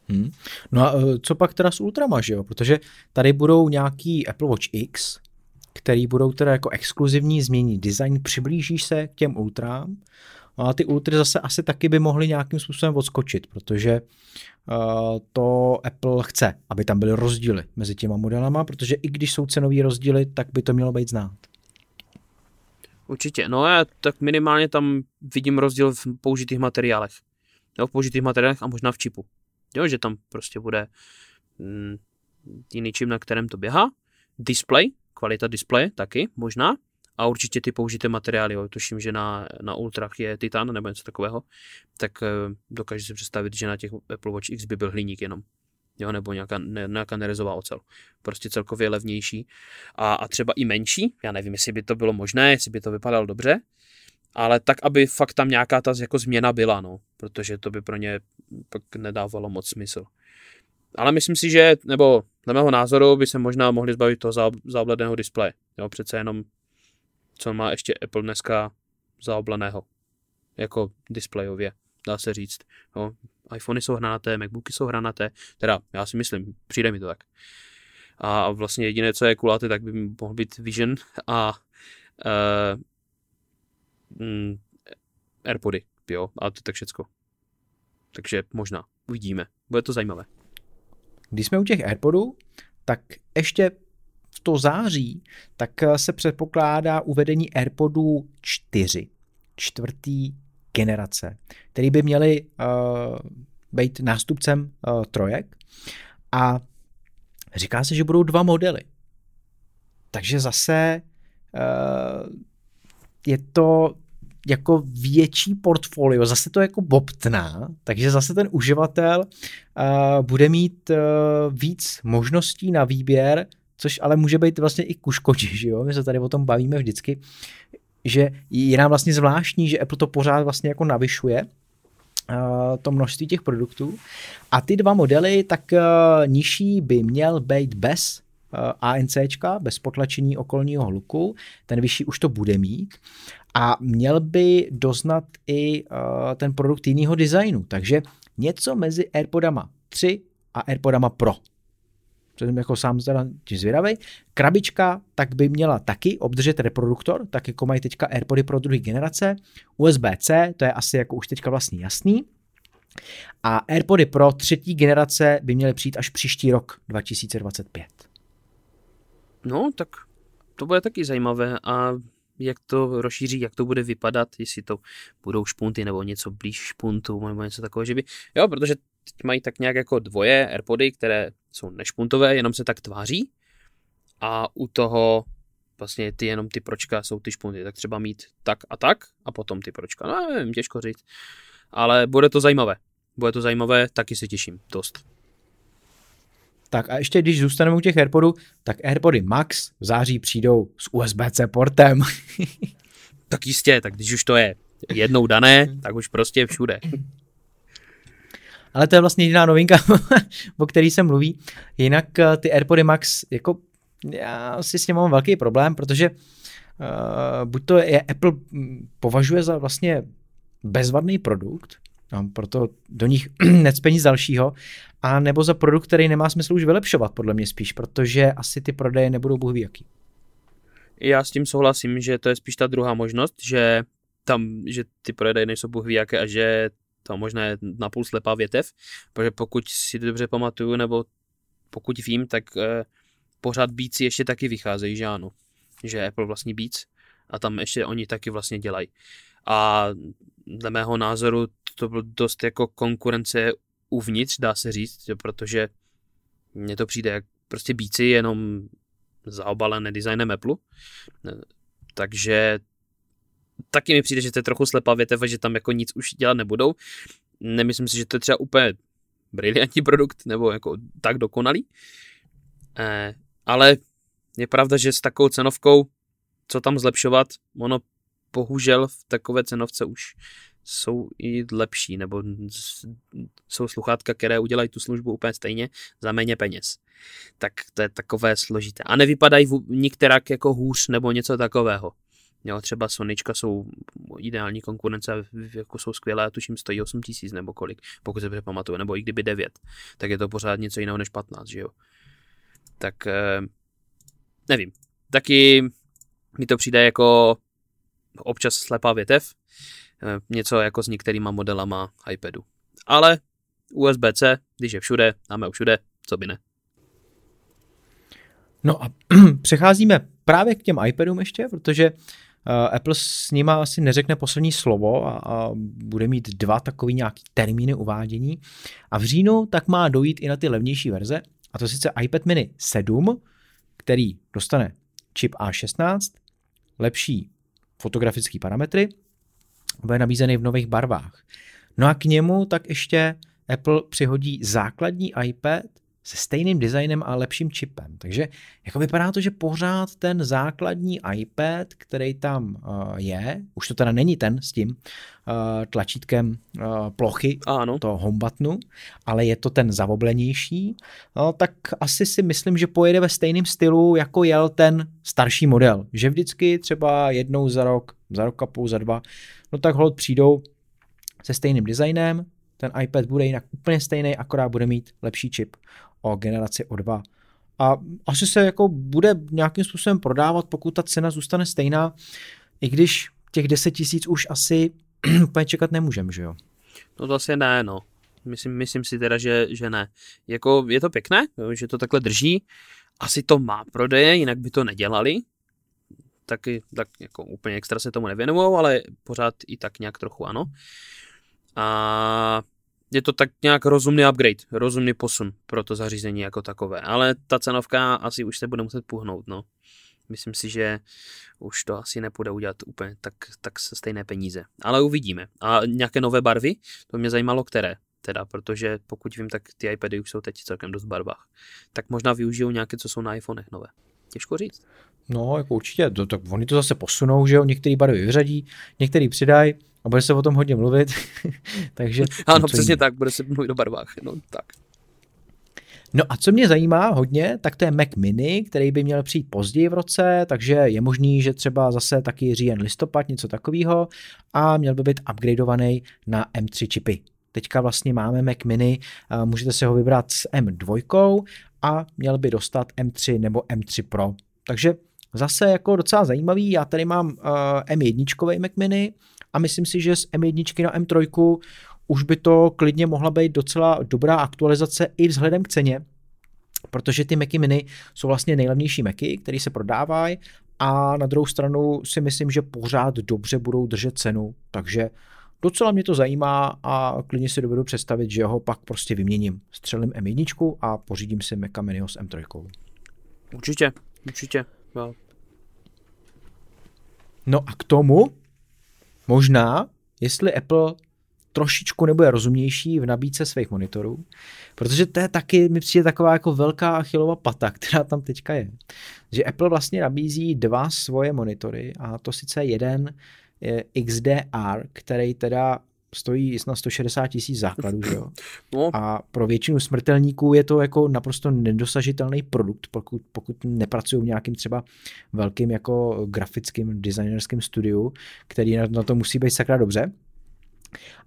Hmm. No a e, co pak teda s Ultrama, že jo? Protože tady budou nějaký Apple Watch X, který budou teda jako exkluzivní, změní design, přiblížíš se k těm Ultrám, No a ty Ultry zase asi taky by mohly nějakým způsobem odskočit, protože uh, to Apple chce, aby tam byly rozdíly mezi těma modelama, protože i když jsou cenové rozdíly, tak by to mělo být znát. Určitě, no já tak minimálně tam vidím rozdíl v použitých materiálech. Jo, v použitých materiálech a možná v čipu. Jo, že tam prostě bude mm, jiný čip, na kterém to běhá. Display, kvalita displeje taky možná a určitě ty použité materiály, jo, tuším, že na, na Ultrach je titan nebo něco takového, tak e, dokážu si představit, že na těch Apple Watch X by byl hliník jenom. Jo, nebo nějaká, ne, nějaká nerezová ocel. Prostě celkově levnější. A, a třeba i menší, já nevím, jestli by to bylo možné, jestli by to vypadalo dobře, ale tak, aby fakt tam nějaká ta jako změna byla, no, protože to by pro ně pak nedávalo moc smysl. Ale myslím si, že, nebo dle mého názoru by se možná mohli zbavit toho záobledného displeje. Jo, přece jenom co má ještě Apple dneska zaobleného, jako displejově, dá se říct. No, iPhony jsou hranaté, Macbooky jsou hranaté, teda já si myslím, přijde mi to tak. A vlastně jediné, co je kulaté, tak by mohl být Vision a uh, mm, Airpody, jo, a to tak všecko. Takže možná, uvidíme, bude to zajímavé. Když jsme u těch Airpodů, tak ještě to září, tak eh, se předpokládá uvedení AirPodů 4, čtvrtý generace, který by měly uh, být nástupcem uh, trojek. A říká se, že budou dva modely. Takže zase uh, je to jako větší portfolio, zase to jako bobtná, takže zase ten uživatel uh, bude mít uh, víc možností na výběr což ale může být vlastně i ku škodě, že jo? My se tady o tom bavíme vždycky, že je nám vlastně zvláštní, že Apple to pořád vlastně jako navyšuje, to množství těch produktů. A ty dva modely, tak nižší by měl být bez ANCčka, bez potlačení okolního hluku, ten vyšší už to bude mít a měl by doznat i ten produkt jiného designu, takže něco mezi AirPodama 3 a AirPodama Pro jako sám teda zvědavý. Krabička tak by měla taky obdržet reproduktor, tak jako mají teďka AirPody pro druhé generace. USB-C, to je asi jako už teďka vlastně jasný. A AirPody Pro třetí generace by měly přijít až příští rok 2025. No, tak to bude taky zajímavé a jak to rozšíří, jak to bude vypadat, jestli to budou špunty nebo něco blíž špuntu nebo něco takového, že by, jo, protože teď mají tak nějak jako dvoje AirPody, které jsou nešpuntové, jenom se tak tváří a u toho vlastně ty jenom ty pročka jsou ty špunty, tak třeba mít tak a tak a potom ty pročka, no nevím, těžko říct, ale bude to zajímavé, bude to zajímavé, taky se těším dost. Tak a ještě když zůstaneme u těch AirPodů, tak AirPody Max v září přijdou s USB-C portem. tak jistě, tak když už to je jednou dané, tak už prostě všude. Ale to je vlastně jediná novinka, o který se mluví. Jinak eh, ty AirPody Max, jako já si s ním mám velký problém, protože uh, buď to je Apple hm, považuje za vlastně bezvadný produkt, no, proto do nich necpe nic dalšího, a nebo za produkt, který nemá smysl už vylepšovat, podle mě spíš, protože asi ty prodeje nebudou bůh jaký. Já s tím souhlasím, že to je spíš ta druhá možnost, že tam, že ty prodeje nejsou bůh jaké a že to možná je napůl slepá větev, protože pokud si to dobře pamatuju, nebo pokud vím, tak eh, pořád Beatsy ještě taky vycházejí, že ano, že Apple vlastní Beats a tam ještě oni taky vlastně dělají. A dle mého názoru to bylo dost jako konkurence uvnitř, dá se říct, protože mně to přijde jak prostě Beatsy jenom zaobalené designem Apple. Takže taky mi přijde, že to je trochu slepá větev že tam jako nic už dělat nebudou. Nemyslím si, že to je třeba úplně briliantní produkt nebo jako tak dokonalý. Eh, ale je pravda, že s takovou cenovkou, co tam zlepšovat, ono bohužel v takové cenovce už jsou i lepší, nebo jsou sluchátka, které udělají tu službu úplně stejně za méně peněz. Tak to je takové složité. A nevypadají nikterak jako hůř nebo něco takového. Jo, třeba Sonička jsou ideální konkurence, jako jsou skvělé, a tuším stojí 8 tisíc nebo kolik, pokud se pamatuju, nebo i kdyby 9, tak je to pořád něco jiného než 15, že jo. Tak eh, nevím. Taky mi to přijde jako občas slepá větev, eh, něco jako s některýma modelama iPadu. Ale USB-C, když je všude, máme všude, co by ne. No a přecházíme právě k těm iPadům ještě, protože Apple s nima asi neřekne poslední slovo a, a bude mít dva takový nějaký termíny uvádění. A v říjnu tak má dojít i na ty levnější verze, a to sice iPad mini 7, který dostane čip A16, lepší fotografické parametry, bude nabízený v nových barvách. No a k němu tak ještě Apple přihodí základní iPad se stejným designem a lepším čipem. Takže jako vypadá to, že pořád ten základní iPad, který tam uh, je, už to teda není ten s tím uh, tlačítkem uh, plochy, ano. to home buttonu, ale je to ten zavoblenější, no, tak asi si myslím, že pojede ve stejném stylu, jako jel ten starší model. Že vždycky třeba jednou za rok, za rok a půl, za dva, no tak hold přijdou se stejným designem, ten iPad bude jinak úplně stejný, akorát bude mít lepší čip o generaci O2. A asi se jako bude nějakým způsobem prodávat, pokud ta cena zůstane stejná, i když těch 10 tisíc už asi úplně čekat nemůžeme, že jo? No to asi ne, no. Myslím, myslím si teda, že, že ne. Jako je to pěkné, že to takhle drží. Asi to má prodeje, jinak by to nedělali. Taky, tak jako úplně extra se tomu nevěnují, ale pořád i tak nějak trochu ano. A je to tak nějak rozumný upgrade, rozumný posun pro to zařízení jako takové. Ale ta cenovka asi už se bude muset puhnout, no. Myslím si, že už to asi nepůjde udělat úplně tak, tak se stejné peníze. Ale uvidíme. A nějaké nové barvy? To mě zajímalo, které teda, protože pokud vím, tak ty iPady už jsou teď celkem dost barvách. Tak možná využijou nějaké, co jsou na iPhonech nové. Těžko říct. No, jako určitě, to, tak oni to zase posunou, že jo, některý barvy vyřadí, některý přidají, a bude se o tom hodně mluvit, takže... Ano, přesně jiný. tak, bude se mluvit o barvách, no tak. No a co mě zajímá hodně, tak to je Mac Mini, který by měl přijít později v roce, takže je možný, že třeba zase taky říjen listopad, něco takového a měl by být upgradeovaný na M3 čipy. Teďka vlastně máme Mac Mini, můžete si ho vybrat s M2 a měl by dostat M3 nebo M3 Pro. Takže zase jako docela zajímavý, já tady mám uh, M1 Mac Mini a myslím si, že z M1 na M3 už by to klidně mohla být docela dobrá aktualizace i vzhledem k ceně, protože ty Macy Mini jsou vlastně nejlevnější Macy, které se prodávají a na druhou stranu si myslím, že pořád dobře budou držet cenu, takže docela mě to zajímá a klidně si dovedu představit, že ho pak prostě vyměním. Střelím M1 a pořídím si Maca Miniho s M3. Určitě, určitě. No a k tomu možná, jestli Apple trošičku nebude rozumnější v nabídce svých monitorů, protože to je taky, mi přijde taková jako velká achilová pata, která tam teďka je. Že Apple vlastně nabízí dva svoje monitory a to sice jeden je XDR, který teda stojí na 160 tisíc základů, že jo? No. A pro většinu smrtelníků je to jako naprosto nedosažitelný produkt, pokud, pokud nepracují v nějakým třeba velkým jako grafickým designerským studiu, který na, na to musí být sakra dobře.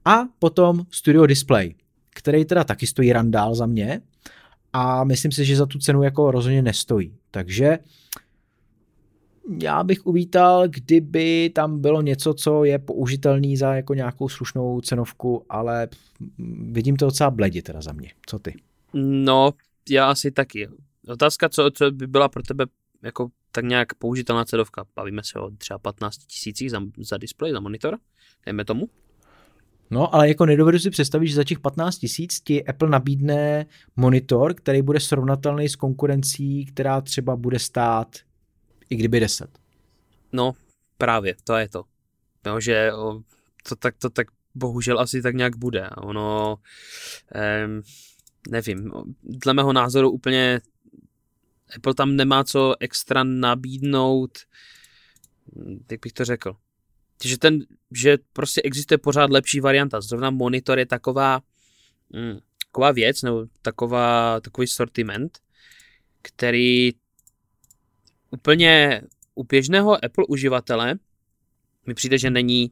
A potom Studio Display, který teda taky stojí randál za mě a myslím si, že za tu cenu jako rozhodně nestojí. Takže já bych uvítal, kdyby tam bylo něco, co je použitelný za jako nějakou slušnou cenovku, ale vidím to docela bledě teda za mě. Co ty? No, já asi taky. Otázka, co, co by byla pro tebe jako tak nějak použitelná cenovka. Bavíme se o třeba 15 tisících za, za displej, za monitor, dejme tomu. No, ale jako nedovedu si představit, že za těch 15 tisíc ti Apple nabídne monitor, který bude srovnatelný s konkurencí, která třeba bude stát i kdyby 10. No, právě, to je to. No, že to tak, to tak bohužel asi tak nějak bude. Ono, um, nevím, dle mého názoru úplně Apple tam nemá co extra nabídnout, jak bych to řekl, že, ten, že prostě existuje pořád lepší varianta. Zrovna monitor je taková, mm, taková věc, nebo taková, takový sortiment, který úplně u běžného Apple uživatele mi přijde, že není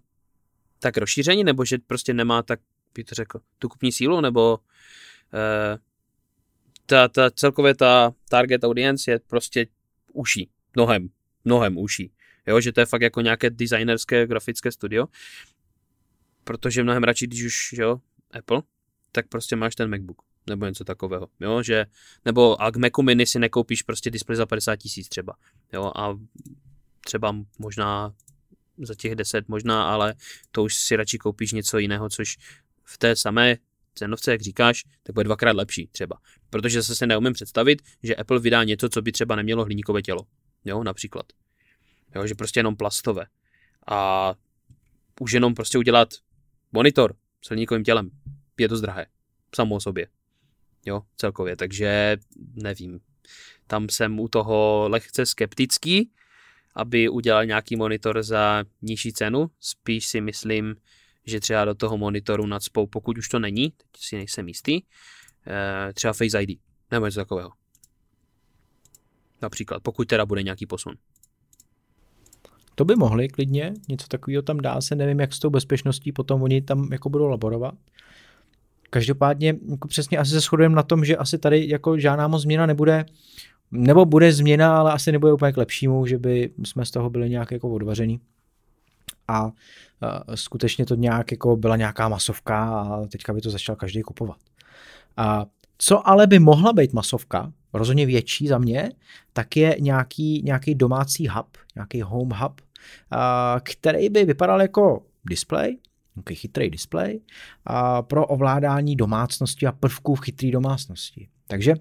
tak rozšíření, nebo že prostě nemá tak, bych to řekl, tu kupní sílu, nebo uh, ta, ta celkově ta target audience je prostě uší, mnohem, mnohem uší. Jo, že to je fakt jako nějaké designerské grafické studio, protože mnohem radši, když už, jo, Apple, tak prostě máš ten MacBook nebo něco takového, jo, že, nebo a k Macu mini si nekoupíš prostě displej za 50 tisíc třeba, jo, a třeba možná za těch 10 možná, ale to už si radši koupíš něco jiného, což v té samé cenovce, jak říkáš, tak bude dvakrát lepší třeba. Protože se neumím představit, že Apple vydá něco, co by třeba nemělo hliníkové tělo. Jo, například. Jo, že prostě jenom plastové. A už jenom prostě udělat monitor s hliníkovým tělem. Je to zdrahé. Samo o sobě. Jo, celkově. Takže nevím. Tam jsem u toho lehce skeptický, aby udělal nějaký monitor za nižší cenu. Spíš si myslím, že třeba do toho monitoru nadspou, pokud už to není, teď si nejsem jistý, eh, třeba Face ID nebo něco takového. Například, pokud teda bude nějaký posun. To by mohli klidně, něco takového tam dá se, nevím, jak s tou bezpečností potom oni tam jako budou laborovat. Každopádně jako přesně asi se shodujeme na tom, že asi tady jako žádná moc změna nebude, nebo bude změna, ale asi nebude úplně k lepšímu, že by jsme z toho byli nějak jako odvaření. A, a skutečně to nějak jako byla nějaká masovka a teďka by to začal každý kupovat. A co ale by mohla být masovka, rozhodně větší za mě, tak je nějaký, nějaký domácí hub, nějaký home hub, který by vypadal jako display, nějaký chytrý display pro ovládání domácnosti a prvků v chytré domácnosti. Takže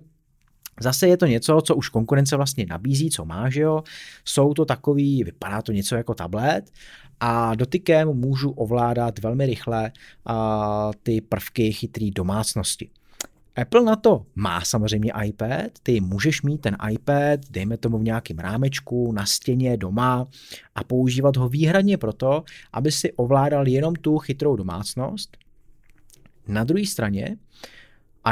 Zase je to něco, co už konkurence vlastně nabízí, co má, že jo. Jsou to takový, vypadá to něco jako tablet a dotykem můžu ovládat velmi rychle a, ty prvky chytré domácnosti. Apple na to má samozřejmě iPad, ty můžeš mít ten iPad, dejme tomu v nějakém rámečku, na stěně, doma a používat ho výhradně proto, aby si ovládal jenom tu chytrou domácnost. Na druhé straně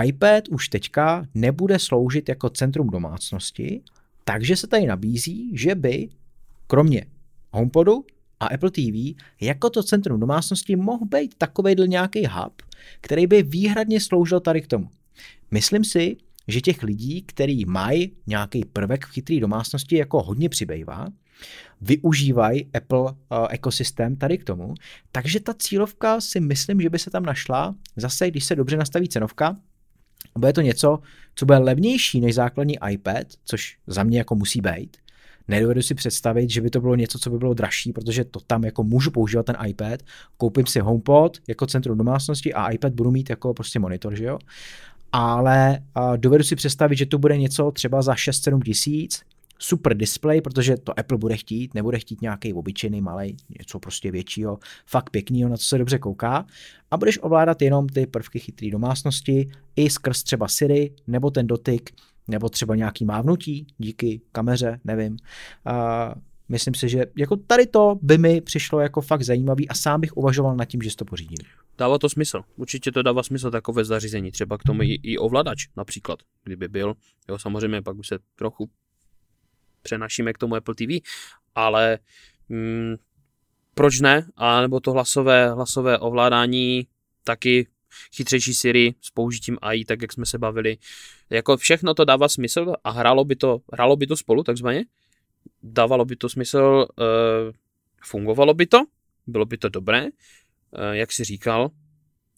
iPad už teďka nebude sloužit jako centrum domácnosti, takže se tady nabízí, že by kromě HomePodu a Apple TV jako to centrum domácnosti mohl být takový nějaký hub, který by výhradně sloužil tady k tomu. Myslím si, že těch lidí, kteří mají nějaký prvek v chytré domácnosti, jako hodně přibývá, využívají Apple uh, ekosystém tady k tomu, takže ta cílovka si myslím, že by se tam našla, zase když se dobře nastaví cenovka, bude to něco, co bude levnější než základní iPad, což za mě jako musí být, Nedovedu si představit, že by to bylo něco, co by bylo dražší, protože to tam jako můžu používat ten iPad, koupím si HomePod jako centrum domácnosti a iPad budu mít jako prostě monitor, že jo? Ale uh, dovedu si představit, že to bude něco třeba za 6-7 tisíc, super display, protože to Apple bude chtít, nebude chtít nějaký obyčejný malý, něco prostě většího, fakt pěknýho, na co se dobře kouká a budeš ovládat jenom ty prvky chytré domácnosti i skrz třeba Siri nebo ten dotyk nebo třeba nějaký mávnutí díky kameře, nevím. A myslím si, že jako tady to by mi přišlo jako fakt zajímavý a sám bych uvažoval nad tím, že to pořídím. Dává to smysl. Určitě to dává smysl takové zařízení. Třeba k tomu i, i ovladač například, kdyby byl. Jo, samozřejmě pak už se trochu přenašíme k tomu Apple TV, ale mm, proč ne? A nebo to hlasové, hlasové ovládání taky chytřejší Siri s použitím AI, tak jak jsme se bavili. Jako všechno to dává smysl a hrálo by to, hrálo by to spolu takzvaně. Dávalo by to smysl, uh, fungovalo by to, bylo by to dobré. Uh, jak si říkal,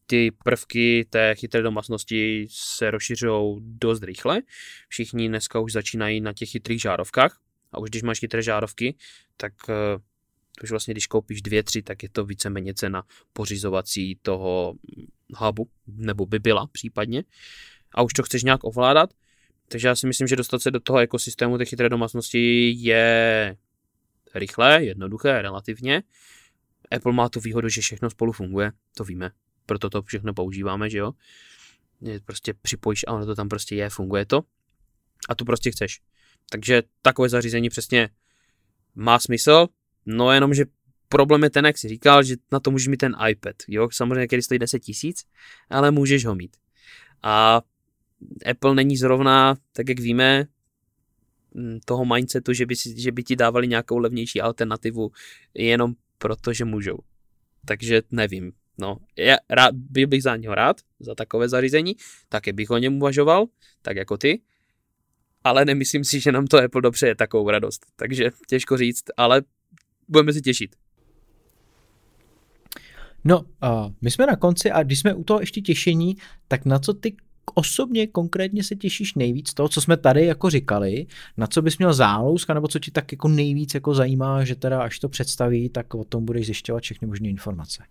ty prvky té chytré domácnosti se rozšiřují dost rychle. Všichni dneska už začínají na těch chytrých žárovkách a už když máš chytré žárovky, tak uh, už vlastně když koupíš dvě, tři, tak je to víceméně cena pořizovací toho hubu, nebo by byla případně. A už to chceš nějak ovládat. Takže já si myslím, že dostat se do toho ekosystému té chytré domácnosti je rychlé, jednoduché, relativně. Apple má tu výhodu, že všechno spolu funguje, to víme, proto to všechno používáme, že jo. Prostě připojíš a ono to tam prostě je, funguje to. A tu prostě chceš. Takže takové zařízení přesně má smysl, No jenom, že problém je ten, jak jsi říkal, že na to můžeš mít ten iPad, jo, samozřejmě, který stojí 10 tisíc, ale můžeš ho mít. A Apple není zrovna, tak jak víme, mm, toho mindsetu, že by, že by ti dávali nějakou levnější alternativu jenom proto, že můžou. Takže nevím. No, já rád, byl bych za něho rád, za takové zařízení, také bych o něm uvažoval, tak jako ty, ale nemyslím si, že nám to Apple dobře je takovou radost. Takže těžko říct, ale budeme se těšit. No, uh, my jsme na konci a když jsme u toho ještě těšení, tak na co ty osobně konkrétně se těšíš nejvíc toho, co jsme tady jako říkali, na co bys měl zálusk, nebo co ti tak jako nejvíc jako zajímá, že teda až to představí, tak o tom budeš zjišťovat všechny možné informace.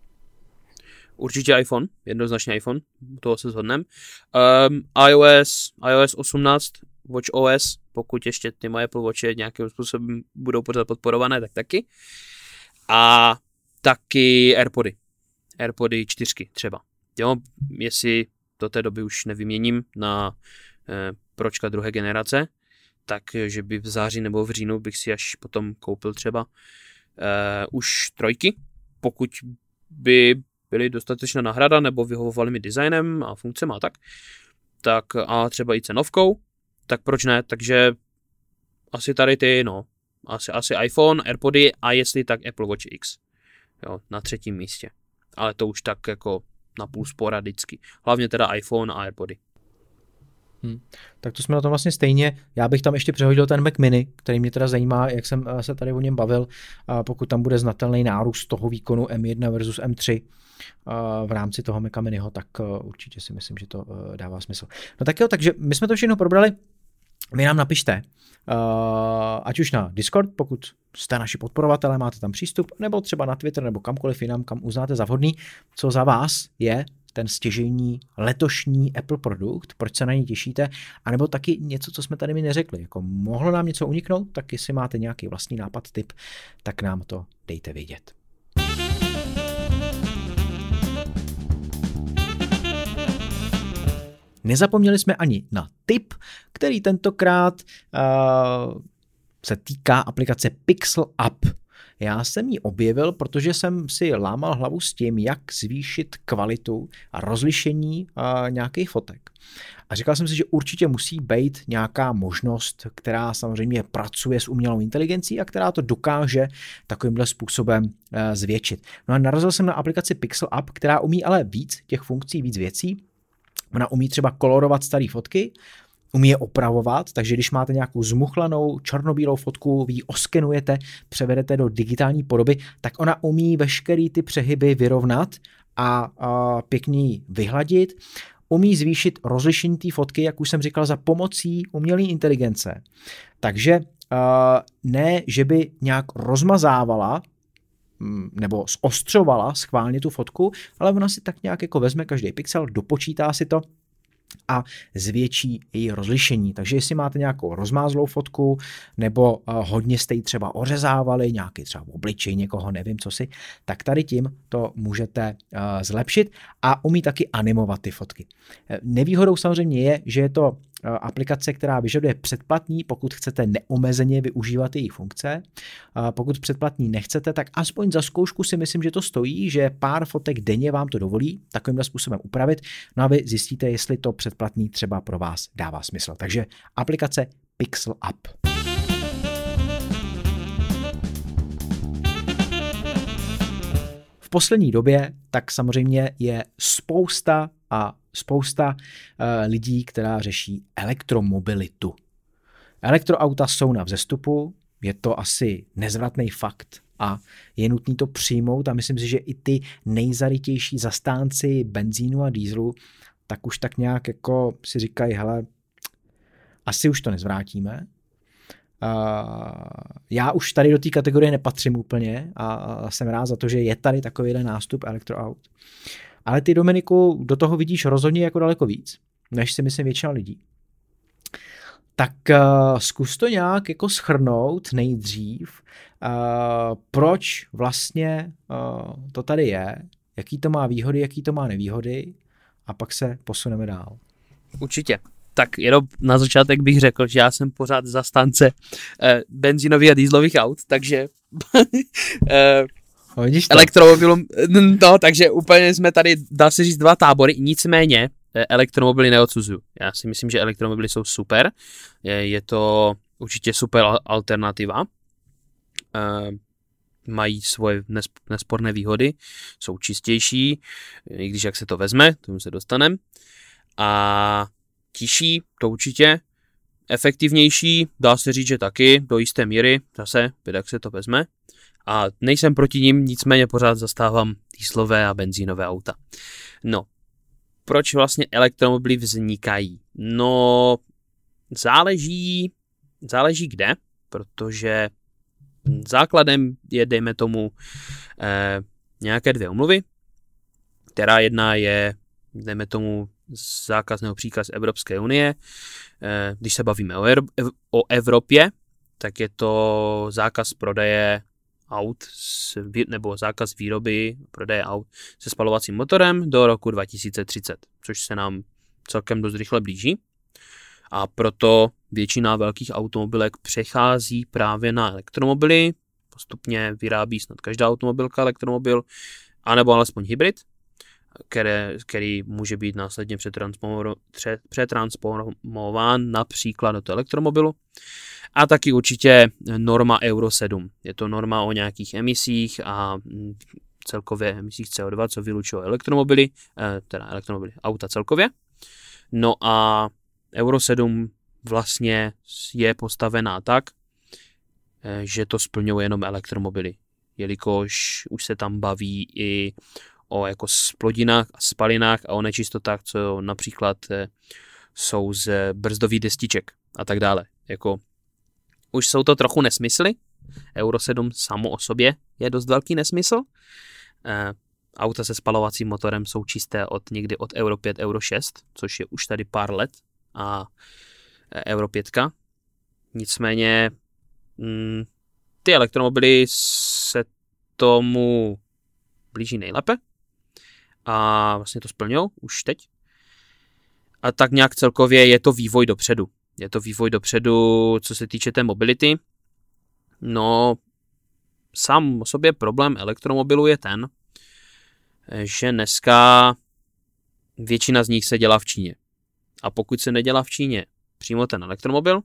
Určitě iPhone, jednoznačně iPhone, toho se shodneme. Um, iOS, iOS 18, Watch OS, pokud ještě ty moje Apple Watche nějakým způsobem budou pořád podporované, tak taky. A taky AirPody. AirPody 4 třeba. Jo, jestli do té doby už nevyměním na eh, pročka druhé generace, tak že by v září nebo v říjnu bych si až potom koupil třeba eh, už trojky, pokud by byly dostatečná nahrada nebo vyhovovaly mi designem a funkcemi a tak, tak a třeba i cenovkou, tak proč ne? Takže asi tady ty, no, asi, asi iPhone, AirPody a jestli tak Apple Watch X. Jo, na třetím místě. Ale to už tak jako napůl sporadicky. Hlavně teda iPhone a AirPody. Hmm. Tak to jsme na tom vlastně stejně. Já bych tam ještě přehodil ten Mac Mini, který mě teda zajímá, jak jsem eh, se tady o něm bavil, pokud tam bude znatelný nárůst toho výkonu M1 versus M3 eh, v rámci toho Maca Miniho, tak eh, určitě si myslím, že to dává smysl. No tak jo, takže my jsme to všechno probrali. Vy nám napište, ať už na Discord, pokud jste naši podporovatelé, máte tam přístup, nebo třeba na Twitter, nebo kamkoliv jinam, kam uznáte za vhodný, co za vás je ten stěžejní letošní Apple produkt, proč se na ně těšíte, anebo taky něco, co jsme tady mi neřekli. Jako mohlo nám něco uniknout, tak jestli máte nějaký vlastní nápad, tip, tak nám to dejte vědět. Nezapomněli jsme ani na tip, který tentokrát uh, se týká aplikace Pixel Up. Já jsem ji objevil, protože jsem si lámal hlavu s tím, jak zvýšit kvalitu a rozlišení uh, nějakých fotek. A říkal jsem si, že určitě musí být nějaká možnost, která samozřejmě pracuje s umělou inteligencí a která to dokáže takovýmhle způsobem uh, zvětšit. No a narazil jsem na aplikaci Pixel Up, která umí ale víc těch funkcí, víc věcí. Ona umí třeba kolorovat staré fotky, umí je opravovat, takže když máte nějakou zmuchlanou černobílou fotku, vy ji oskenujete, převedete do digitální podoby, tak ona umí veškerý ty přehyby vyrovnat a, a pěkně ji vyhladit. Umí zvýšit rozlišení té fotky, jak už jsem říkal, za pomocí umělé inteligence. Takže ne, že by nějak rozmazávala nebo zostřovala schválně tu fotku, ale ona si tak nějak jako vezme každý pixel, dopočítá si to, a zvětší její rozlišení. Takže jestli máte nějakou rozmázlou fotku, nebo eh, hodně jste ji třeba ořezávali, nějaký třeba obličej někoho, nevím co si, tak tady tím to můžete eh, zlepšit a umí taky animovat ty fotky. Eh, nevýhodou samozřejmě je, že je to aplikace, která vyžaduje předplatný, pokud chcete neomezeně využívat její funkce. Pokud předplatný nechcete, tak aspoň za zkoušku si myslím, že to stojí, že pár fotek denně vám to dovolí takovýmhle způsobem upravit, no a vy zjistíte, jestli to předplatný třeba pro vás dává smysl. Takže aplikace Pixel Up. V poslední době tak samozřejmě je spousta a spousta uh, lidí, která řeší elektromobilitu. Elektroauta jsou na vzestupu, je to asi nezvratný fakt a je nutný to přijmout a myslím si, že i ty nejzarytější zastánci benzínu a dýzlu tak už tak nějak jako si říkají, hele, asi už to nezvrátíme. Uh, já už tady do té kategorie nepatřím úplně a, a jsem rád za to, že je tady takovýhle nástup elektroaut. Ale ty, Dominiku, do toho vidíš rozhodně jako daleko víc, než si myslím většina lidí. Tak uh, zkus to nějak jako schrnout nejdřív, uh, proč vlastně uh, to tady je, jaký to má výhody, jaký to má nevýhody a pak se posuneme dál. Určitě. Tak jenom na začátek bych řekl, že já jsem pořád zastánce eh, benzínových a dýzlových aut, takže eh, Vidíš to? elektromobilům, no, takže úplně jsme tady, dá se říct, dva tábory, nicméně eh, elektromobily neodsuzuju. Já si myslím, že elektromobily jsou super, je, je to určitě super alternativa. E, mají svoje nesporné výhody, jsou čistější, i když jak se to vezme, tomu se dostaneme. A tiší, to určitě, efektivnější, dá se říct, že taky, do jisté míry, zase, jak se to vezme a nejsem proti ním, nicméně pořád zastávám dýslové a benzínové auta. No, proč vlastně elektromobily vznikají? No, záleží, záleží kde, protože základem je, dejme tomu, eh, nějaké dvě umluvy, která jedna je, dejme tomu, zákaz nebo příkaz Evropské unie. Eh, když se bavíme o, o Evropě, tak je to zákaz prodeje aut s, nebo zákaz výroby prodeje aut se spalovacím motorem do roku 2030, což se nám celkem dost rychle blíží. A proto většina velkých automobilek přechází právě na elektromobily, postupně vyrábí snad každá automobilka elektromobil, anebo alespoň hybrid, které, který může být následně přetransformován například do elektromobilu. A taky určitě norma Euro 7. Je to norma o nějakých emisích a mm, celkově emisích CO2, co vylučují elektromobily, eh, teda elektromobily, auta celkově. No a Euro 7 vlastně je postavená tak, eh, že to splňuje jenom elektromobily, jelikož už se tam baví i o jako splodinách a spalinách a o nečistotách, co například eh, jsou z brzdových destiček a tak dále. Jako už jsou to trochu nesmysly. Euro 7 samo o sobě je dost velký nesmysl. E, auta se spalovacím motorem jsou čisté od někdy od Euro 5, Euro 6, což je už tady pár let a eh, Euro 5. Nicméně mm, ty elektromobily se tomu blíží nejlépe a vlastně to splňují už teď. a tak nějak celkově je to vývoj dopředu. Je to vývoj dopředu, co se týče té mobility. No, sám o sobě problém elektromobilu je ten, že dneska většina z nich se dělá v Číně. A pokud se nedělá v Číně přímo ten elektromobil,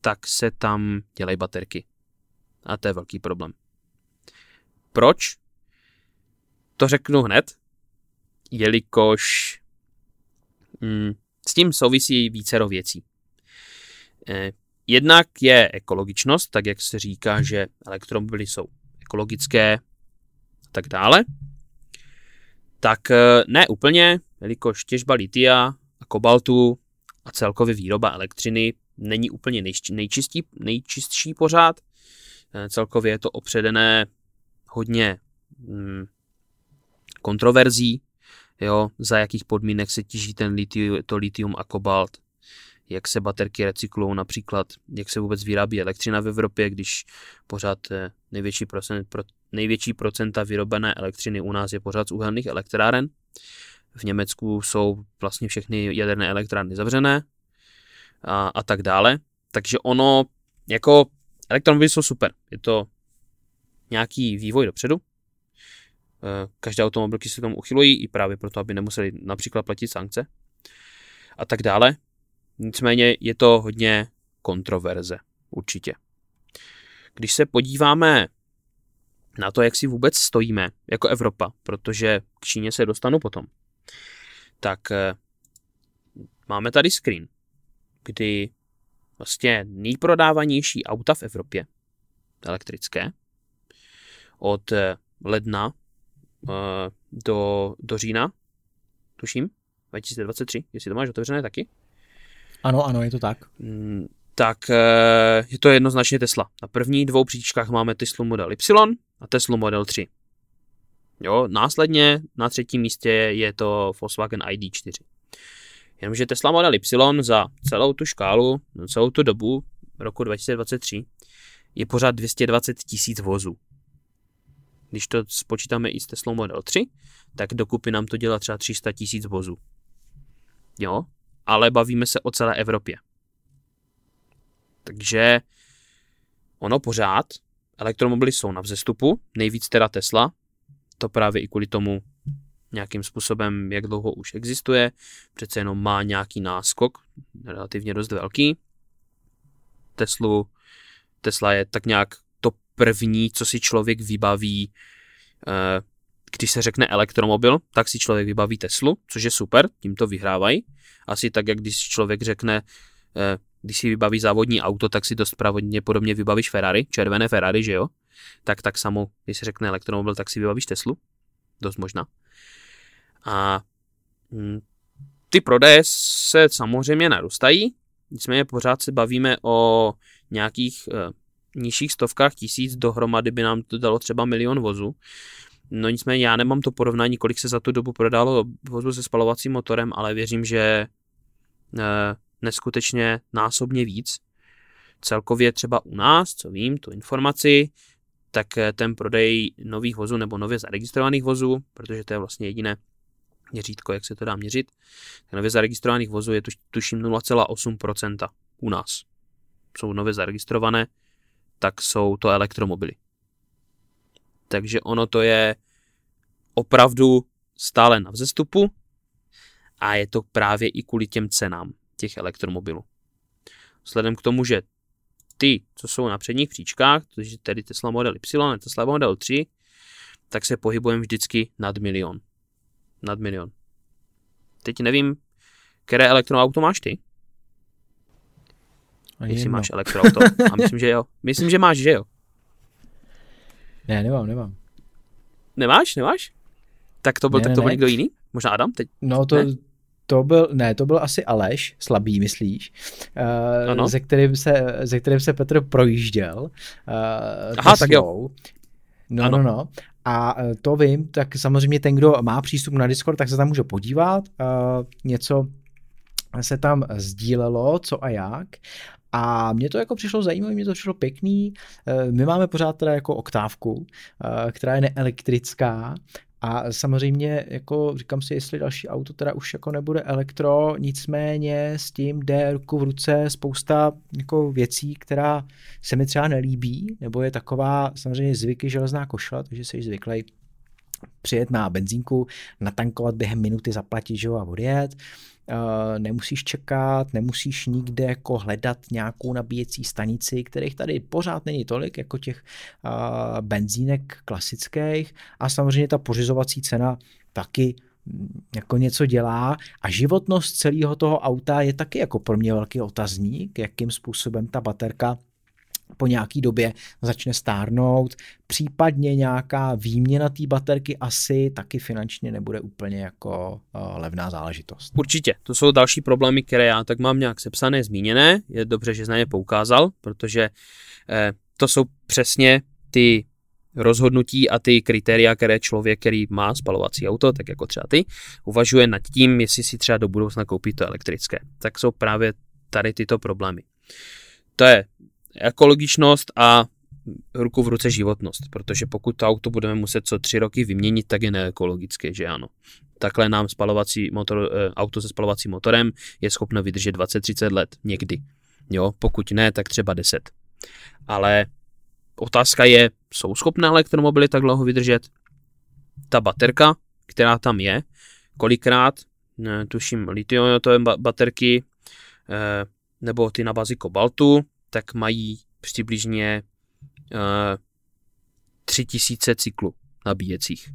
tak se tam dělají baterky. A to je velký problém. Proč? To řeknu hned, jelikož mm, s tím souvisí vícero věcí. Eh, jednak je ekologičnost, tak jak se říká, že elektromobily jsou ekologické a tak dále. Tak eh, ne úplně, jelikož těžba litia a kobaltu a celkově výroba elektřiny není úplně nejčistší, nejčistší pořád. Eh, celkově je to opředené hodně mm, kontroverzí, jo, za jakých podmínek se těží ten litium, to litium a kobalt, jak se baterky recyklují například, jak se vůbec vyrábí elektřina v Evropě, když pořád eh, největší, procent, pro, největší procenta vyrobené elektřiny u nás je pořád z uhelných elektráren. V Německu jsou vlastně všechny jaderné elektrárny zavřené a, a tak dále. Takže ono, jako elektromobily jsou super. Je to nějaký vývoj dopředu. Eh, každé automobilky se tomu uchylují i právě proto, aby nemuseli například platit sankce a tak dále. Nicméně je to hodně kontroverze, určitě. Když se podíváme na to, jak si vůbec stojíme jako Evropa, protože k Číně se dostanu potom, tak eh, máme tady screen, kdy vlastně nejprodávanější auta v Evropě, elektrické, od eh, ledna do, do října, tuším, 2023, jestli to máš otevřené taky. Ano, ano, je to tak. Mm, tak eh, je to jednoznačně Tesla. Na prvních dvou příčkách máme Tesla Model Y a Tesla Model 3. Jo, následně na třetím místě je to Volkswagen ID4. Jenomže Tesla Model Y za celou tu škálu, celou tu dobu roku 2023 je pořád 220 tisíc vozů. Když to spočítáme i s Tesla Model 3, tak dokupy nám to dělá třeba 300 tisíc vozů. Jo, ale bavíme se o celé Evropě. Takže ono pořád, elektromobily jsou na vzestupu, nejvíc teda Tesla, to právě i kvůli tomu nějakým způsobem, jak dlouho už existuje, přece jenom má nějaký náskok, relativně dost velký. Teslu, Tesla je tak nějak první, co si člověk vybaví, eh, když se řekne elektromobil, tak si člověk vybaví Teslu, což je super, tím to vyhrávají. Asi tak, jak když člověk řekne, eh, když si vybaví závodní auto, tak si dost pravodně podobně vybavíš Ferrari, červené Ferrari, že jo? Tak tak samo, když se řekne elektromobil, tak si vybavíš Teslu. Dost možná. A hm, ty prodeje se samozřejmě narůstají, nicméně pořád se bavíme o nějakých e, nižších stovkách tisíc, dohromady by nám to dalo třeba milion vozů. No nicméně já nemám to porovnání, kolik se za tu dobu prodalo vozu se spalovacím motorem, ale věřím, že e, neskutečně násobně víc. Celkově třeba u nás, co vím, tu informaci, tak eh, ten prodej nových vozů nebo nově zaregistrovaných vozů, protože to je vlastně jediné měřítko, jak se to dá měřit, tak nově zaregistrovaných vozů je tuším 0,8% u nás. Jsou nově zaregistrované, tak jsou to elektromobily. Takže ono to je opravdu stále na vzestupu a je to právě i kvůli těm cenám těch elektromobilů. Vzhledem k tomu, že ty, co jsou na předních příčkách, což je tedy Tesla Model Y a Tesla Model 3, tak se pohybujeme vždycky nad milion. Nad milion. Teď nevím, které elektroauto máš ty? Ani Jestli jedno. máš elektroauto. A myslím, že jo. Myslím, že máš, že jo. Ne, nemám, nemám. Nemáš, nemáš? Tak to byl, ne, tak to ne, byl ne. někdo jiný? Možná Adam teď? No to, ne? to byl, ne, to byl asi Aleš, slabý, myslíš, uh, ze, kterým se, ze kterým se Petr projížděl. Uh, Aha, tak jo. No, ano. no, no. A eh, to vím, tak samozřejmě ten, kdo má přístup na Discord, tak se tam může podívat. Uh, něco se tam sdílelo, co a jak. A mně to jako přišlo zajímavé, mně to přišlo pěkný. My máme pořád teda jako oktávku, která je neelektrická A samozřejmě, jako říkám si, jestli další auto teda už jako nebude elektro, nicméně s tím jde ruku v ruce spousta jako věcí, která se mi třeba nelíbí, nebo je taková samozřejmě zvyky železná košla, takže jsi zvyklý přijet na benzínku, natankovat během minuty, zaplatit že a odjet. Nemusíš čekat, nemusíš nikde jako hledat nějakou nabíjecí stanici, kterých tady pořád není tolik jako těch uh, benzínek klasických. A samozřejmě ta pořizovací cena taky mm, jako něco dělá. A životnost celého toho auta je taky jako pro mě velký otazník, jakým způsobem ta baterka po nějaký době začne stárnout, případně nějaká výměna té baterky asi taky finančně nebude úplně jako uh, levná záležitost. Určitě, to jsou další problémy, které já tak mám nějak sepsané, zmíněné, je dobře, že na ně poukázal, protože eh, to jsou přesně ty rozhodnutí a ty kritéria, které člověk, který má spalovací auto, tak jako třeba ty, uvažuje nad tím, jestli si třeba do budoucna koupí to elektrické. Tak jsou právě tady tyto problémy. To je ekologičnost a ruku v ruce životnost, protože pokud to auto budeme muset co tři roky vyměnit, tak je neekologické, že ano. Takhle nám spalovací motor, eh, auto se spalovacím motorem je schopno vydržet 20-30 let někdy. Jo, pokud ne, tak třeba 10. Ale otázka je, jsou schopné elektromobily tak dlouho vydržet? Ta baterka, která tam je, kolikrát, ne, tuším, litiumové baterky, eh, nebo ty na bazi kobaltu, tak mají přibližně uh, 3000 cyklů nabíjecích.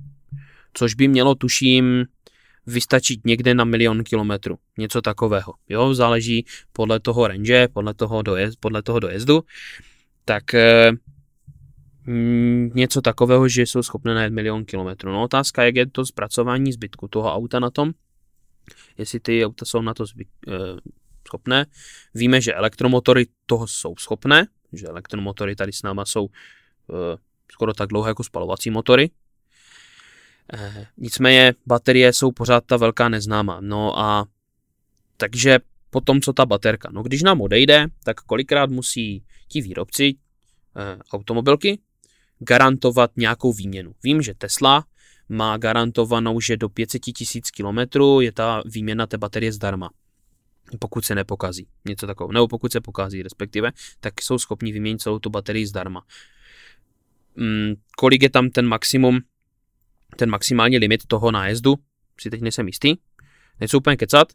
Což by mělo, tuším, vystačit někde na milion kilometrů. Něco takového. Jo, záleží podle toho range, podle toho, dojezd, podle toho dojezdu. Tak uh, něco takového, že jsou schopné najet milion kilometrů. No otázka, jak je to zpracování zbytku toho auta na tom, jestli ty auta jsou na to zbyt, uh, schopné. Víme, že elektromotory toho jsou schopné, že elektromotory tady s náma jsou uh, skoro tak dlouhé jako spalovací motory. E, nicméně baterie jsou pořád ta velká neznámá. No a takže potom co ta baterka? No když nám odejde, tak kolikrát musí ti výrobci e, automobilky garantovat nějakou výměnu. Vím, že Tesla má garantovanou, že do 500 tisíc kilometrů je ta výměna té baterie zdarma pokud se nepokazí. Něco takového. Nebo pokud se pokazí, respektive, tak jsou schopni vyměnit celou tu baterii zdarma. Hmm, kolik je tam ten maximum, ten maximální limit toho nájezdu, si teď nejsem jistý. Nechci úplně kecat,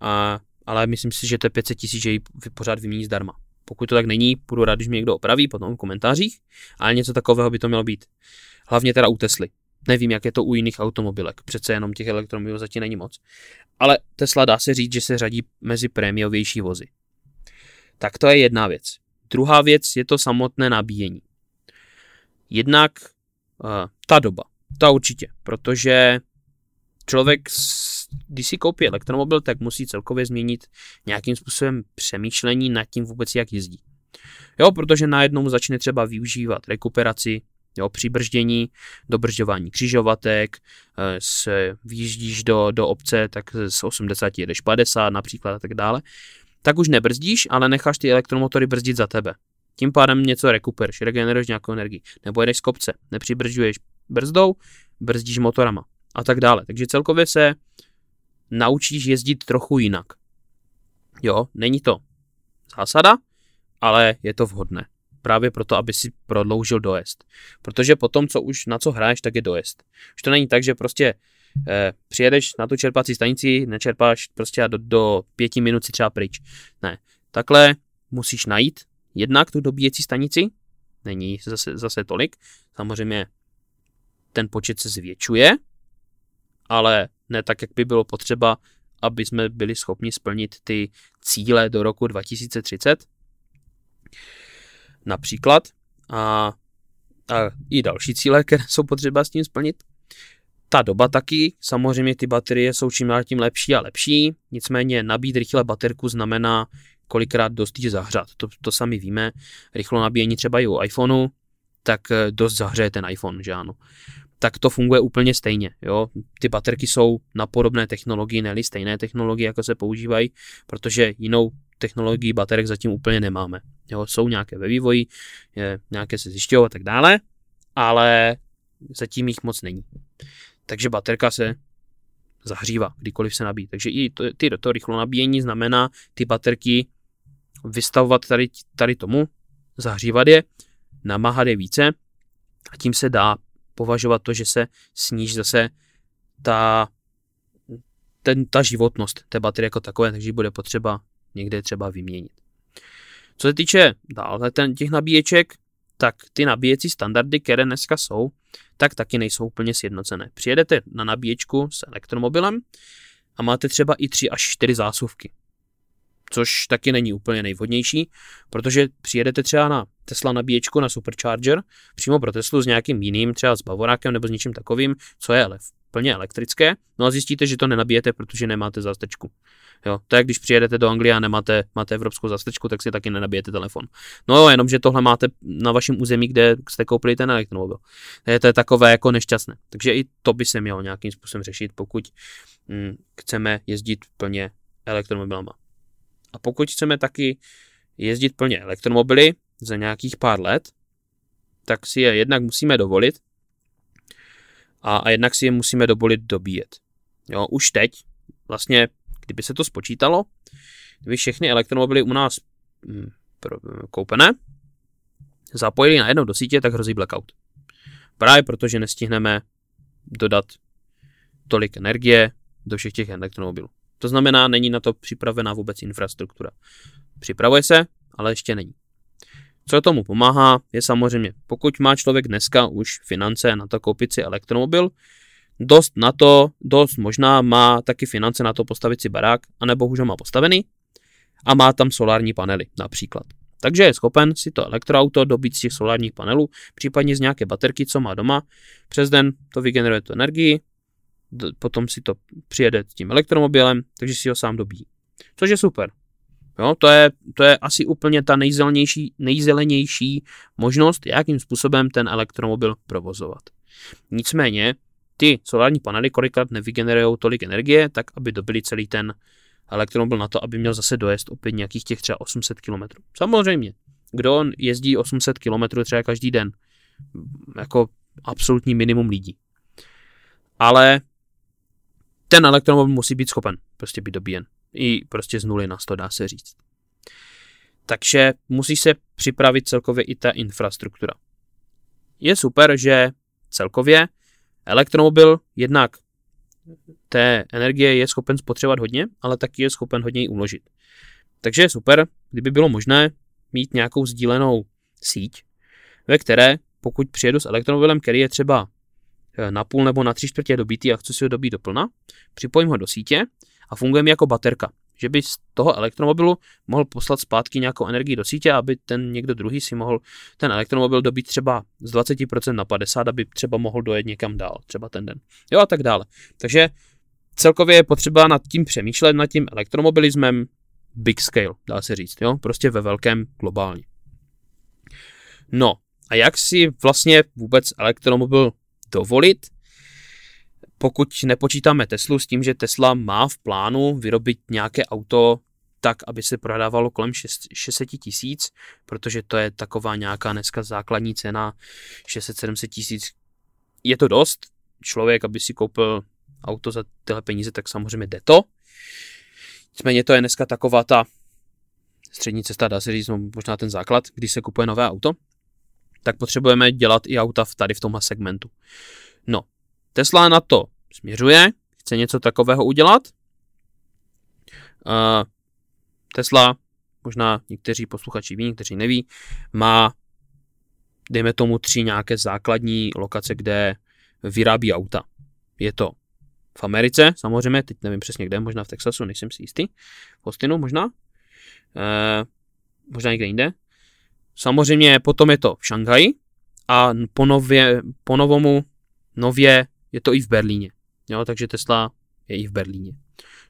a, ale myslím si, že to je 500 tisíc, že ji pořád vymění zdarma. Pokud to tak není, budu rád, když mě někdo opraví potom v komentářích, ale něco takového by to mělo být. Hlavně teda u Tesly. Nevím, jak je to u jiných automobilek, přece jenom těch elektromobilů zatím není moc. Ale Tesla dá se říct, že se řadí mezi prémiovější vozy. Tak to je jedna věc. Druhá věc je to samotné nabíjení. Jednak uh, ta doba. Ta určitě, protože člověk, když si koupí elektromobil, tak musí celkově změnit nějakým způsobem přemýšlení nad tím vůbec, jak jezdí. Jo, protože najednou začne třeba využívat rekuperaci, Jo, při brždění, dobržďování křižovatek, eh, se vyjíždíš do, do obce, tak z 80 jedeš 50 například a tak dále, tak už nebrzdíš, ale necháš ty elektromotory brzdit za tebe. Tím pádem něco rekuperuješ, regeneruješ nějakou energii. Nebo jedeš z kopce, nepřibržďuješ brzdou, brzdíš motorama a tak dále. Takže celkově se naučíš jezdit trochu jinak. Jo, není to zásada, ale je to vhodné právě proto, aby si prodloužil dojezd. Protože potom, co už na co hraješ, tak je dojezd. Už to není tak, že prostě eh, přijedeš na tu čerpací stanici, nečerpáš prostě a do, do pěti minut si třeba pryč. Ne. Takhle musíš najít jednak tu dobíjecí stanici, není zase, zase tolik, samozřejmě ten počet se zvětšuje, ale ne tak, jak by bylo potřeba, aby jsme byli schopni splnit ty cíle do roku 2030 například a, a i další cíle, které jsou potřeba s tím splnit. Ta doba taky, samozřejmě ty baterie jsou čím dál tím lepší a lepší, nicméně nabít rychle baterku znamená kolikrát dost ji zahřát. To, to sami víme, rychlo nabíjení třeba i u iPhoneu, tak eh, dost zahřeje ten iPhone, že ano. Tak to funguje úplně stejně. Jo? Ty baterky jsou na podobné technologii, ne stejné technologie, jako se používají, protože jinou technologii baterek zatím úplně nemáme. Jo, jsou nějaké ve vývoji, je, nějaké se zjišťují a tak dále, ale zatím jich moc není. Takže baterka se zahřívá, kdykoliv se nabíjí. Takže i to, ty, to rychlo nabíjení znamená ty baterky vystavovat tady, tady tomu, zahřívat je, namáhat je více a tím se dá považovat to, že se sníží zase ta, ten, ta životnost té baterie jako takové, takže bude potřeba někde třeba vyměnit. Co se týče dále ten, těch nabíječek, tak ty nabíjecí standardy, které dneska jsou, tak taky nejsou úplně sjednocené. Přijedete na nabíječku s elektromobilem a máte třeba i 3 až 4 zásuvky. Což taky není úplně nejvhodnější, protože přijedete třeba na Tesla nabíječku na Supercharger přímo pro Teslu s nějakým jiným, třeba s Bavorákem nebo s něčím takovým, co je ale plně elektrické, no a zjistíte, že to nenabijete, protože nemáte zástečku. Jo, to je, když přijedete do Anglie a nemáte máte evropskou zástečku, tak si taky nenabijete telefon. No jo, jenom, že tohle máte na vašem území, kde jste koupili ten elektromobil. Je to je takové jako nešťastné. Takže i to by se mělo nějakým způsobem řešit, pokud hm, chceme jezdit plně elektromobilama. A pokud chceme taky jezdit plně elektromobily za nějakých pár let, tak si je jednak musíme dovolit, a, a jednak si je musíme dovolit dobíjet. Jo, už teď, vlastně, kdyby se to spočítalo, kdyby všechny elektromobily u nás hm, pro, koupené, zapojili najednou do sítě, tak hrozí blackout. Právě protože nestihneme dodat tolik energie do všech těch elektromobilů. To znamená, není na to připravená vůbec infrastruktura. Připravuje se, ale ještě není. Co tomu pomáhá, je samozřejmě, pokud má člověk dneska už finance na to koupit si elektromobil, dost na to, dost možná má taky finance na to postavit si barák, anebo už ho má postavený a má tam solární panely například. Takže je schopen si to elektroauto dobít z těch solárních panelů, případně z nějaké baterky, co má doma. Přes den to vygeneruje tu energii, potom si to přijede s tím elektromobilem, takže si ho sám dobí. Což je super. Jo, to, je, to je asi úplně ta nejzelenější, nejzelenější možnost, jakým způsobem ten elektromobil provozovat. Nicméně, ty solární panely kolikrát nevygenerují tolik energie, tak aby dobili celý ten elektromobil na to, aby měl zase dojezd opět nějakých těch třeba 800 km. Samozřejmě, kdo jezdí 800 km třeba každý den, jako absolutní minimum lidí. Ale ten elektromobil musí být schopen prostě být dobíjen i prostě z nuly na 100 dá se říct. Takže musí se připravit celkově i ta infrastruktura. Je super, že celkově elektromobil jednak té energie je schopen spotřebovat hodně, ale taky je schopen hodně ji uložit. Takže je super, kdyby bylo možné mít nějakou sdílenou síť, ve které pokud přijedu s elektromobilem, který je třeba eh, na půl nebo na tři čtvrtě dobitý a chci si ho dobít do plna, připojím ho do sítě a funguje mi jako baterka. Že by z toho elektromobilu mohl poslat zpátky nějakou energii do sítě, aby ten někdo druhý si mohl ten elektromobil dobít třeba z 20% na 50%, aby třeba mohl dojet někam dál, třeba ten den. Jo a tak dále. Takže celkově je potřeba nad tím přemýšlet, nad tím elektromobilismem big scale, dá se říct, jo, prostě ve velkém globálně. No, a jak si vlastně vůbec elektromobil dovolit? Pokud nepočítáme Teslu s tím, že Tesla má v plánu vyrobit nějaké auto tak, aby se prodávalo kolem 600 tisíc, protože to je taková nějaká dneska základní cena 600-700 tisíc. Je to dost, člověk, aby si koupil auto za tyhle peníze, tak samozřejmě jde to. Nicméně to je dneska taková ta střední cesta, dá se říct, no, možná ten základ, když se kupuje nové auto, tak potřebujeme dělat i auta tady v tomhle segmentu. No, Tesla na to směřuje, chce něco takového udělat. Tesla, možná někteří posluchači ví, někteří neví, má, dejme tomu, tři nějaké základní lokace, kde vyrábí auta. Je to v Americe, samozřejmě, teď nevím přesně kde, možná v Texasu, nejsem si jistý, v Austinu možná, uh, možná někde jinde. Samozřejmě potom je to v Šanghaji a po, nově, po novomu nově je to i v Berlíně. Jo, takže Tesla je i v Berlíně.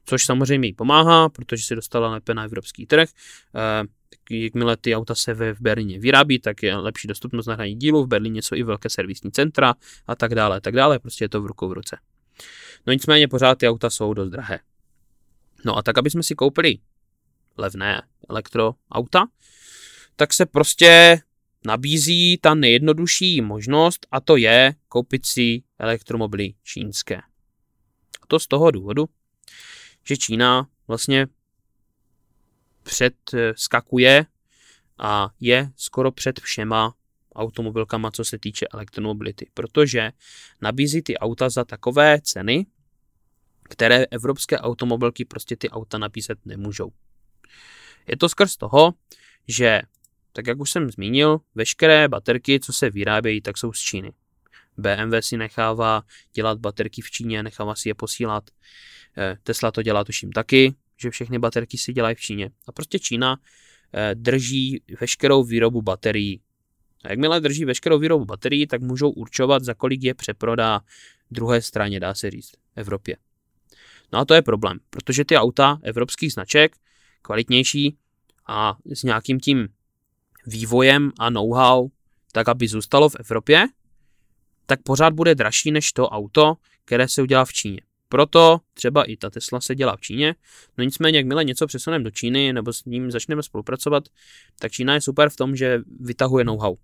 Což samozřejmě jí pomáhá, protože se dostala lépe na evropský trh. E, jakmile ty auta se ve v Berlíně vyrábí, tak je lepší dostupnost na hraní dílu. V Berlíně jsou i velké servisní centra a tak dále, tak dále. Prostě je to v rukou v ruce. No nicméně pořád ty auta jsou dost drahé. No a tak, aby jsme si koupili levné elektroauta, tak se prostě nabízí ta nejjednodušší možnost a to je koupit si elektromobily čínské. A to z toho důvodu, že Čína vlastně předskakuje a je skoro před všema automobilkama, co se týče elektromobility, protože nabízí ty auta za takové ceny, které evropské automobilky prostě ty auta nabízet nemůžou. Je to skrz toho, že, tak jak už jsem zmínil, veškeré baterky, co se vyrábějí, tak jsou z Číny. BMW si nechává dělat baterky v Číně, nechává si je posílat. Eh, Tesla to dělá tuším taky, že všechny baterky si dělají v Číně. A prostě Čína eh, drží veškerou výrobu baterií. A jakmile drží veškerou výrobu baterií, tak můžou určovat, za kolik je přeprodá druhé straně, dá se říct, Evropě. No a to je problém, protože ty auta evropských značek, kvalitnější a s nějakým tím vývojem a know-how, tak aby zůstalo v Evropě, tak pořád bude dražší než to auto, které se udělá v Číně. Proto třeba i ta Tesla se dělá v Číně, no nicméně, jakmile něco přesuneme do Číny nebo s ním začneme spolupracovat, tak Čína je super v tom, že vytahuje know-how.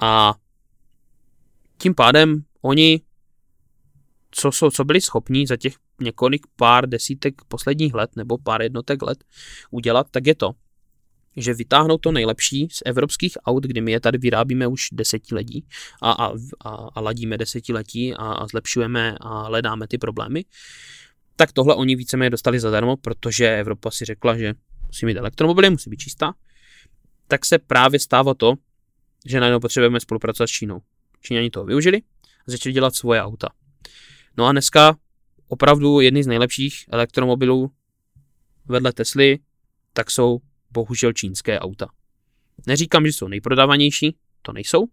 A tím pádem oni, co, jsou, co byli schopní za těch několik pár desítek posledních let nebo pár jednotek let udělat, tak je to, že vytáhnou to nejlepší z evropských aut, kdy my je tady vyrábíme už desetiletí a, a, a, a ladíme desetiletí a, a zlepšujeme a hledáme ty problémy, tak tohle oni víceméně dostali zadarmo, protože Evropa si řekla, že musí mít elektromobily, musí být čistá, tak se právě stává to, že najednou potřebujeme spolupracovat s Čínou. Číňani toho využili a začali dělat svoje auta. No a dneska opravdu jedny z nejlepších elektromobilů vedle Tesly, tak jsou bohužel čínské auta. Neříkám, že jsou nejprodávanější, to nejsou.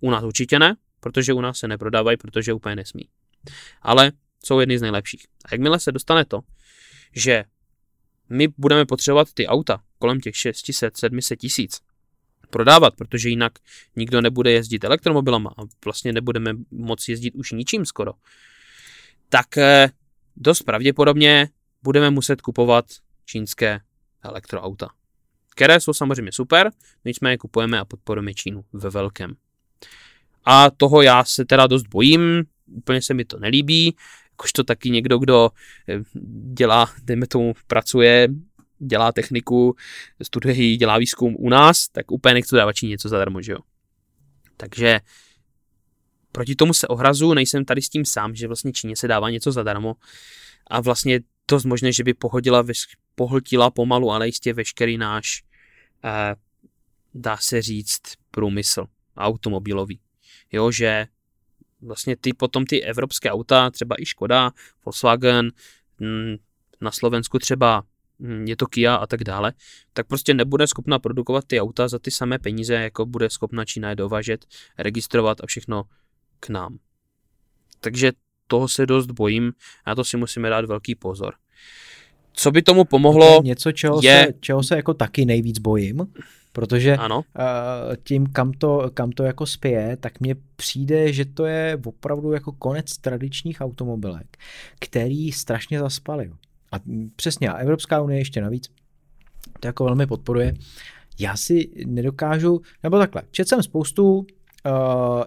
U nás určitě ne, protože u nás se neprodávají, protože úplně nesmí. Ale jsou jedny z nejlepších. A jakmile se dostane to, že my budeme potřebovat ty auta kolem těch 600-700 tisíc prodávat, protože jinak nikdo nebude jezdit elektromobilama a vlastně nebudeme moci jezdit už ničím skoro, tak eh, dost pravděpodobně budeme muset kupovat čínské elektroauta které jsou samozřejmě super, nicméně kupujeme a podporujeme Čínu ve velkém. A toho já se teda dost bojím, úplně se mi to nelíbí, to taky někdo, kdo eh, dělá, dejme tomu, pracuje, dělá techniku, studuje, dělá výzkum u nás, tak úplně nechci dávat Číně něco zadarmo, že jo. Takže proti tomu se ohrazu, nejsem tady s tím sám, že vlastně Číně se dává něco zadarmo a vlastně dost možné, že by pohodila, pohltila pomalu, ale jistě veškerý náš, eh, dá se říct, průmysl automobilový. Jo, že vlastně ty potom ty evropské auta, třeba i Škoda, Volkswagen, hm, na Slovensku třeba hm, je to Kia a tak dále, tak prostě nebude schopna produkovat ty auta za ty samé peníze, jako bude schopna Čína je dovážet, registrovat a všechno k nám. Takže toho se dost bojím a to si musíme dát velký pozor. Co by tomu pomohlo? Něco, čeho, je... se, čeho se jako taky nejvíc bojím, protože ano. Uh, tím, kam to, kam to jako spěje, tak mně přijde, že to je opravdu jako konec tradičních automobilek, který strašně zaspali. A přesně, a Evropská unie ještě navíc to jako velmi podporuje. Já si nedokážu, nebo takhle, četl jsem spoustu uh,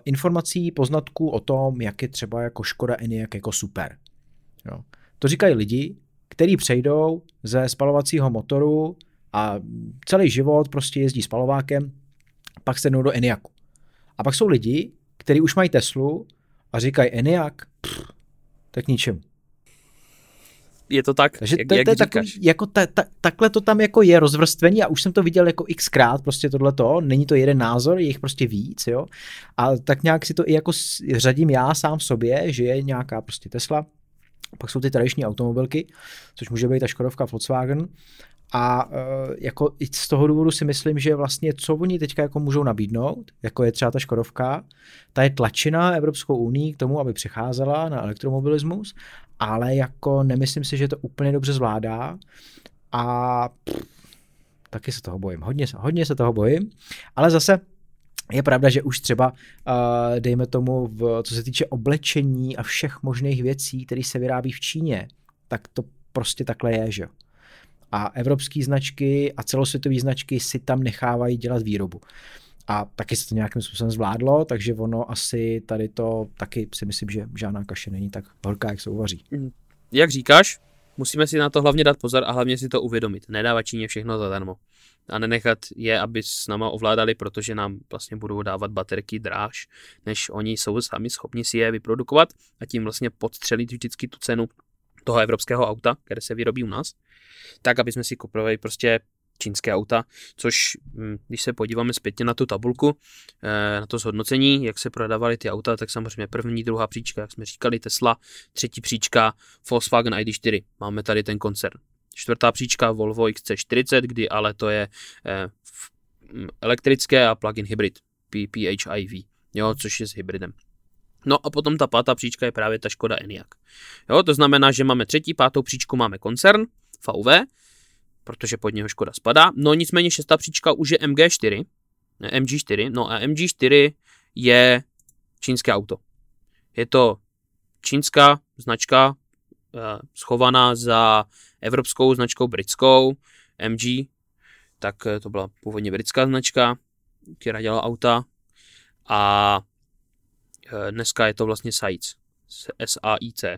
informací, poznatků o tom, jak je třeba jako Škoda Enyaq jako super. Jo. To říkají lidi, kteří přejdou ze spalovacího motoru a celý život prostě jezdí spalovákem, pak se jdou do Enyaqu. A pak jsou lidi, kteří už mají Teslu a říkají Enyaq, pff, tak ničemu. Je to tak, Takže jak, to, jak to je takový, jako ta, ta, takhle to tam jako je rozvrstvení a už jsem to viděl jako xkrát prostě tohleto, není to jeden názor, je jich prostě víc, jo. A tak nějak si to i jako řadím já sám sobě, že je nějaká prostě Tesla, pak jsou ty tradiční automobilky, což může být ta Škodovka Volkswagen. A uh, jako i z toho důvodu si myslím, že vlastně co oni teďka jako můžou nabídnout, jako je třeba ta Škodovka, ta je tlačena Evropskou unii k tomu, aby přecházela na elektromobilismus, ale jako nemyslím si, že to úplně dobře zvládá. A pff, taky se toho bojím, hodně, hodně se toho bojím, ale zase je pravda, že už třeba, uh, dejme tomu, v, co se týče oblečení a všech možných věcí, které se vyrábí v Číně, tak to prostě takhle je, že A evropské značky a celosvětové značky si tam nechávají dělat výrobu. a taky se to nějakým způsobem zvládlo, takže ono asi tady to taky si myslím, že žádná kaše není tak horká, jak se uvaří. Jak říkáš, musíme si na to hlavně dát pozor a hlavně si to uvědomit. Nedávat Číně všechno zadarmo. A nenechat je, aby s náma ovládali, protože nám vlastně budou dávat baterky dráž, než oni jsou sami schopni si je vyprodukovat a tím vlastně podstřelit vždycky tu cenu toho evropského auta, které se vyrobí u nás, tak, aby jsme si kupovali prostě čínské auta, což hm, když se podíváme zpětně na tu tabulku, eh, na to zhodnocení, jak se prodávaly ty auta, tak samozřejmě první, druhá příčka, jak jsme říkali, Tesla, třetí příčka Volkswagen ID4, máme tady ten koncern. Čtvrtá příčka Volvo XC40, kdy ale to je eh, hm, elektrické a plug-in hybrid, PHIV, jo, což je s hybridem. No a potom ta pátá příčka je právě ta Škoda Enyaq. Jo, to znamená, že máme třetí, pátou příčku máme koncern, VW, protože pod něho Škoda spadá. No nicméně šestá příčka už je MG4, ne, MG4, no a MG4 je čínské auto. Je to čínská značka eh, schovaná za evropskou značkou britskou MG, tak eh, to byla původně britská značka, která dělala auta a eh, dneska je to vlastně SAIC, S-A-I-C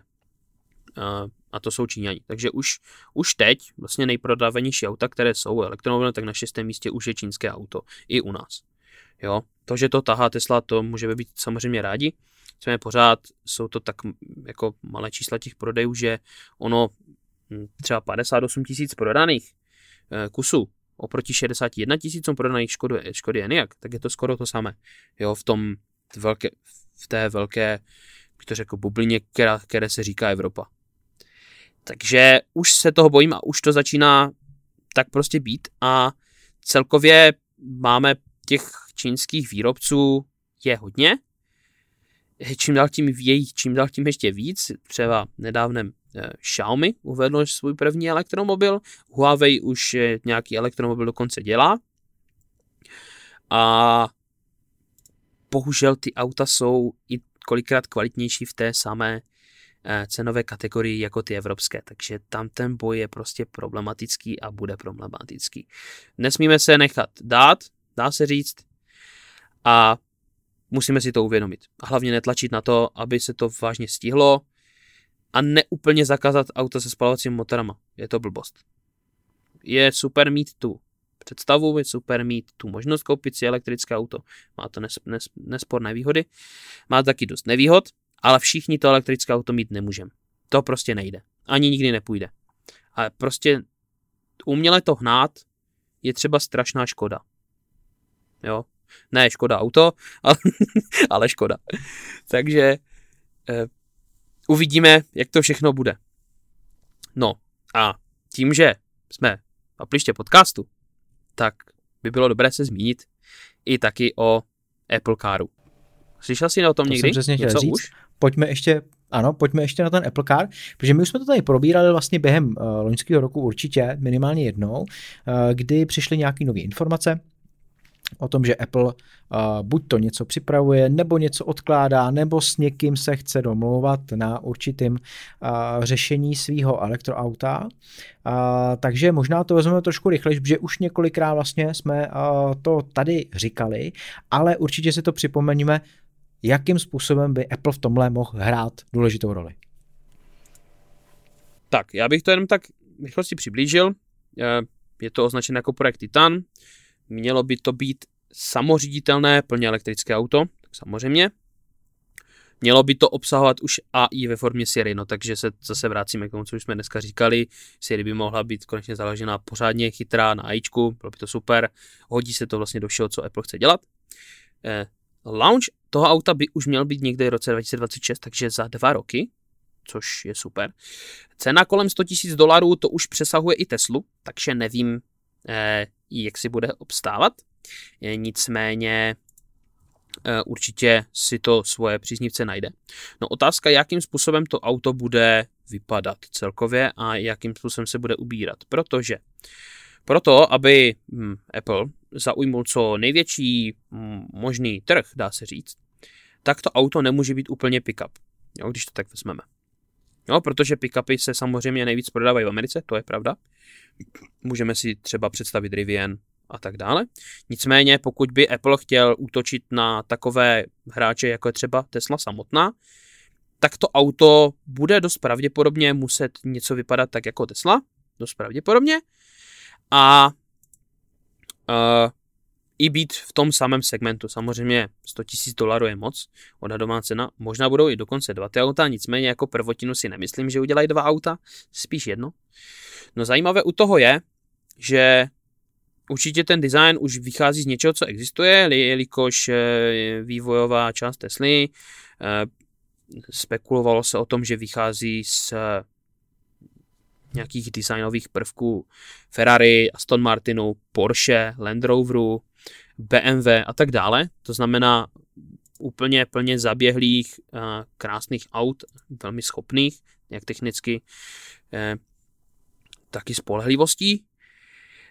a to jsou Číňani. Takže už, už teď vlastně nejprodávanější auta, které jsou elektromobily, tak na šestém místě už je čínské auto. I u nás. Jo, to, že to tahá Tesla, to můžeme být samozřejmě rádi. Jsme pořád, jsou to tak jako malé čísla těch prodejů, že ono třeba 58 tisíc prodaných eh, kusů oproti 61 tisícům prodaných Škody, Škody Enyaq, tak je to skoro to samé. Jo, v tom velké, v té velké, bych to řekl, bublině, která, které se říká Evropa. Takže už se toho bojím a už to začíná tak prostě být a celkově máme těch čínských výrobců je hodně. Čím dál tím jejich, čím dál tím ještě víc. Třeba nedávnem eh, Xiaomi uvedl svůj první elektromobil, Huawei už nějaký elektromobil dokonce dělá. A bohužel ty auta jsou i kolikrát kvalitnější v té samé Eh, cenové kategorii jako ty evropské, takže tam ten boj je prostě problematický a bude problematický. Nesmíme se nechat dát, dá se říct, a musíme si to uvědomit. A hlavně netlačit na to, aby se to vážně stihlo a neúplně zakázat auta se spalovacími motorama. Je to blbost. Je super mít tu představu, je super mít tu možnost koupit si elektrické auto. Má to nes, nes, nesporné výhody, má taky dost nevýhod, ale všichni to elektrické auto mít nemůžeme. To prostě nejde. Ani nikdy nepůjde. A prostě uměle to hnát je třeba strašná škoda. Jo. Ne škoda auto, ale, ale škoda. Takže eh, uvidíme, jak to všechno bude. No a tím, že jsme v apliště podcastu, tak by bylo dobré se zmínit i taky o Apple Caru. Slyšel jsi o tom to někdy? Jsem přesně chtěl Něco říct. Už? Pojďme ještě ano, pojďme ještě na ten Apple Car, protože my už jsme to tady probírali vlastně během uh, loňského roku určitě, minimálně jednou, uh, kdy přišly nějaké nové informace, o tom, že Apple uh, buď to něco připravuje, nebo něco odkládá, nebo s někým se chce domlouvat na určitým uh, řešení svého elektroauta. Uh, takže možná to vezmeme trošku rychleji, protože už několikrát vlastně jsme uh, to tady říkali, ale určitě si to připomeníme, jakým způsobem by Apple v tomhle mohl hrát důležitou roli. Tak, já bych to jenom tak rychlosti přiblížil. Je to označené jako projekt Titan. Mělo by to být samoříditelné plně elektrické auto, tak samozřejmě. Mělo by to obsahovat už AI ve formě Siri, no takže se zase vracíme k tomu, co už jsme dneska říkali. Siri by mohla být konečně založená pořádně chytrá na AIčku, bylo by to super. Hodí se to vlastně do všeho, co Apple chce dělat. Eh, launch toho auta by už měl být někde v roce 2026, takže za dva roky, což je super. Cena kolem 100 000 dolarů to už přesahuje i Teslu, takže nevím, jak si bude obstávat. Eh, nicméně eh, určitě si to svoje příznivce najde. No otázka, jakým způsobem to auto bude vypadat celkově a jakým způsobem se bude ubírat, protože proto, aby hm, Apple zaujmul co největší hm, možný trh, dá se říct, tak to auto nemůže být úplně pickup, jo, když to tak vezmeme. Jo, protože pickupy se samozřejmě nejvíc prodávají v Americe, to je pravda. Můžeme si třeba představit Rivian a tak dále. Nicméně, pokud by Apple chtěl útočit na takové hráče, jako je třeba Tesla samotná, tak to auto bude dost pravděpodobně muset něco vypadat tak jako Tesla, dost pravděpodobně, a uh, i být v tom samém segmentu. Samozřejmě 100 000 dolarů je moc, odhadová cena. Možná budou i dokonce dva ty auta, nicméně jako prvotinu si nemyslím, že udělají dva auta, spíš jedno. No zajímavé u toho je, že určitě ten design už vychází z něčeho, co existuje, jelikož eh, vývojová část Tesly eh, spekulovalo se o tom, že vychází z nějakých designových prvků Ferrari, Aston Martinu, Porsche, Land Roveru, BMW a tak dále. To znamená úplně plně zaběhlých, eh, krásných aut, velmi schopných, jak technicky, eh, taky spolehlivostí.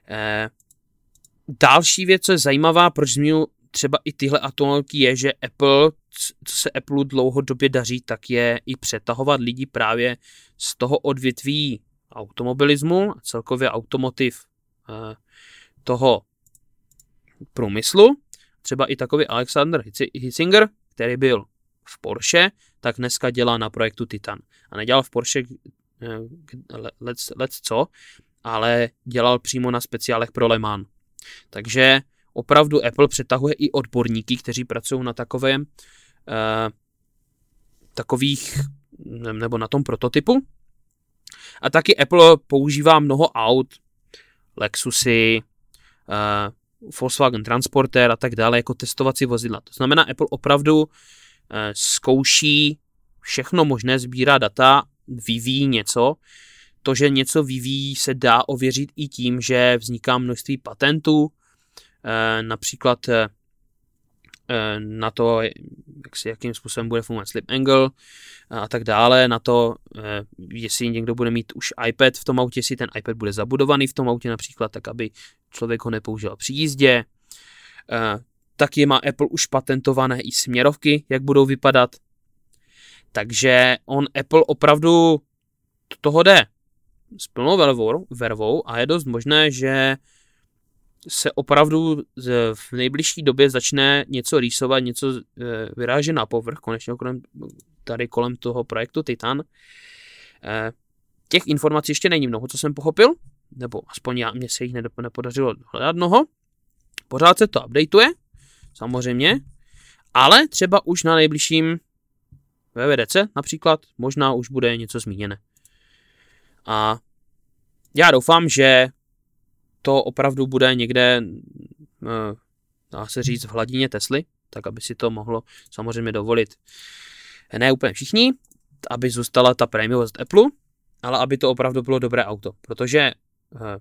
Eh, další věc, co je zajímavá, proč zmínu třeba i tyhle automobilky, je, že Apple, co se Apple dlouhodobě daří, tak je i přetahovat lidi právě z toho odvětví automobilismu celkově automotiv toho průmyslu. Třeba i takový Alexander Hitzinger, který byl v Porsche, tak dneska dělá na projektu Titan. A nedělal v Porsche eh, let, let co, ale dělal přímo na speciálech pro Le Mans. Takže opravdu Apple přetahuje i odborníky, kteří pracují na takovém uh, takových nebo na tom prototypu. A taky Apple používá mnoho aut, Lexusy, uh, Volkswagen Transporter a tak dále jako testovací vozidla. To znamená, Apple opravdu eh, zkouší všechno možné, sbírá data, vyvíjí něco. To, že něco vyvíjí, se dá ověřit i tím, že vzniká množství patentů, eh, například eh, na to, jak si, jakým způsobem bude fungovat slip angle a tak dále, na to, jestli někdo bude mít už iPad v tom autě, jestli ten iPad bude zabudovaný v tom autě například, tak aby člověk ho nepoužil při jízdě. Eh, taky má Apple už patentované i směrovky, jak budou vypadat. Takže on Apple opravdu toho jde s plnou vervou, vervou a je dost možné, že se opravdu v nejbližší době začne něco rýsovat, něco eh, vyrážet na povrch, konečně kolem, tady kolem toho projektu Titan. Eh, těch informací ještě není mnoho, co jsem pochopil, nebo aspoň já, mně se jich nepodařilo hledat mnoho. Pořád se to updateuje, samozřejmě, ale třeba už na nejbližším VVDC například možná už bude něco zmíněné. A já doufám, že to opravdu bude někde, eh, dá se říct, v hladině Tesly, tak aby si to mohlo samozřejmě dovolit ne úplně všichni, aby zůstala ta prémiovost Apple, ale aby to opravdu bylo dobré auto, protože Eh,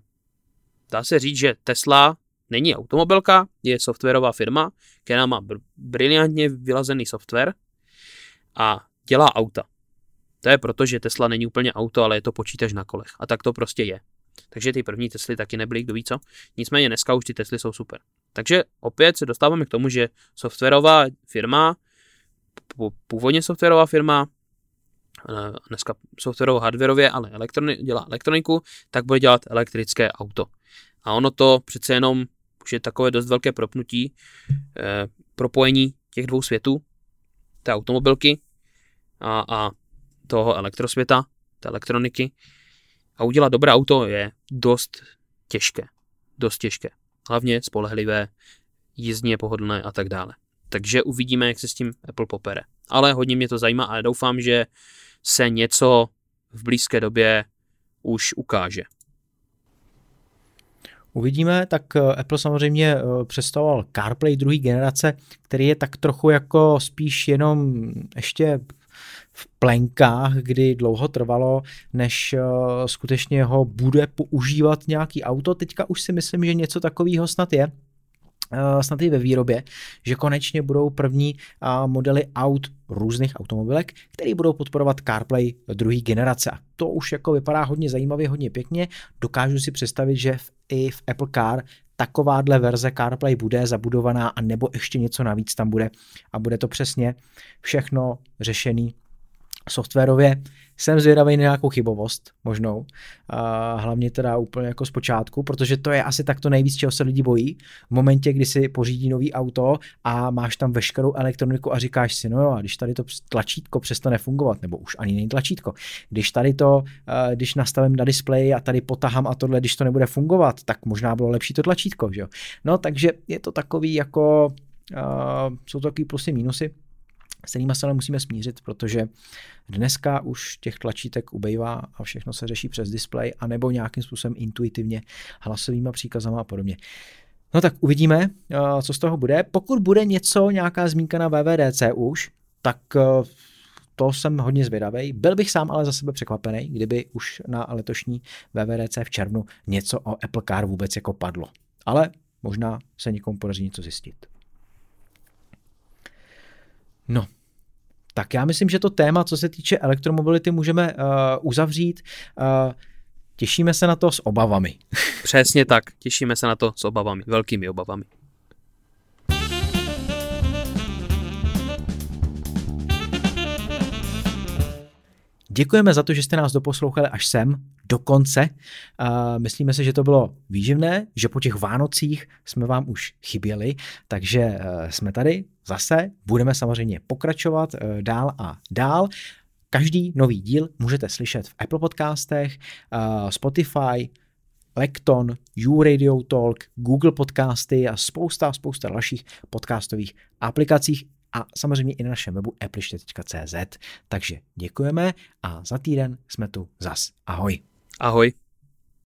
dá se říct, že Tesla není automobilka, je softwarová firma, která má br- briliantně vylazený software a dělá auta. To je proto, že Tesla není úplně auto, ale je to počítač na kolech. A tak to prostě je. Takže ty první Tesly taky nebyly, kdo ví co. Nicméně dneska už ty Tesly jsou super. Takže opět se dostáváme k tomu, že softwarová firma, původně softwarová firma, Eh, dneska softwarovou hardwarově, ale elektroni- dělá elektroniku, tak bude dělat elektrické auto. A ono to přece jenom už je takové dost velké propnutí, eh, propojení těch dvou světů, té automobilky a, a toho elektrosvěta, té elektroniky. A udělat dobré auto je dost těžké. Dost těžké. Hlavně spolehlivé, jízdně pohodlné a tak dále. Takže uvidíme, jak se s tím Apple popere. Ale hodně mě to zajímá a doufám, že se něco v blízké době už ukáže. Uvidíme, tak eh, Apple samozřejmě eh, představoval CarPlay druhé generace, který je tak trochu jako spíš jenom ještě v plenkách, kdy dlouho trvalo, než eh, skutečně ho bude používat nějaký auto. Teďka už si myslím, že něco takového snad je, Eh, snad i ve výrobě, že konečně budou první eh, modely aut různých automobilek, které budou podporovat CarPlay druhé generace. To už jako vypadá hodně zajímavě, hodně pěkně. Dokážu si představit, že v, i v Apple Car takováhle verze CarPlay bude zabudovaná a nebo ještě něco navíc tam bude. A bude to přesně všechno řešený softwarově jsem zvědavý na nějakou chybovost, možnou. A hlavně teda úplně jako z počátku, protože to je asi tak to nejvíc, čeho se lidi bojí. V momentě, kdy si pořídí nový auto a máš tam veškerou elektroniku a říkáš si, no jo, a když tady to tlačítko přestane fungovat, nebo už ani není tlačítko, když tady to, když nastavím na displeji a tady potahám a tohle, když to nebude fungovat, tak možná bylo lepší to tlačítko, že jo. No, takže je to takový jako, uh, jsou to takový plusy, mínusy s kterými se ale musíme smířit, protože dneska už těch tlačítek ubejvá a všechno se řeší přes displej anebo nějakým způsobem intuitivně hlasovými příkazama a podobně. No tak uvidíme, eh, co z toho bude. Pokud bude něco, nějaká zmínka na VVDC už, tak eh, to jsem hodně zvědavý. Byl bych sám ale za sebe překvapený, kdyby už na letošní VVDC v červnu něco o Apple Car vůbec jako padlo. Ale možná se někomu podaří něco zjistit. No, tak já myslím, že to téma, co se týče elektromobility, můžeme uh, uzavřít. Uh, těšíme se na to s obavami. Přesně tak, těšíme se na to s obavami, velkými obavami. Děkujeme za to, že jste nás doposlouchali až sem, do konce. Myslíme si, že to bylo výživné, že po těch Vánocích jsme vám už chyběli, takže eh, jsme tady zase, budeme samozřejmě pokračovat eh, dál a dál. Každý nový díl můžete slyšet v Apple podcastech, eh, Spotify, Lekton, YouRadio Talk, Google podcasty a spousta, spousta dalších podcastových aplikacích a samozřejmě i na našem webu appliště.cz. Takže děkujeme a za týden jsme tu zas. Ahoj. Ahoj.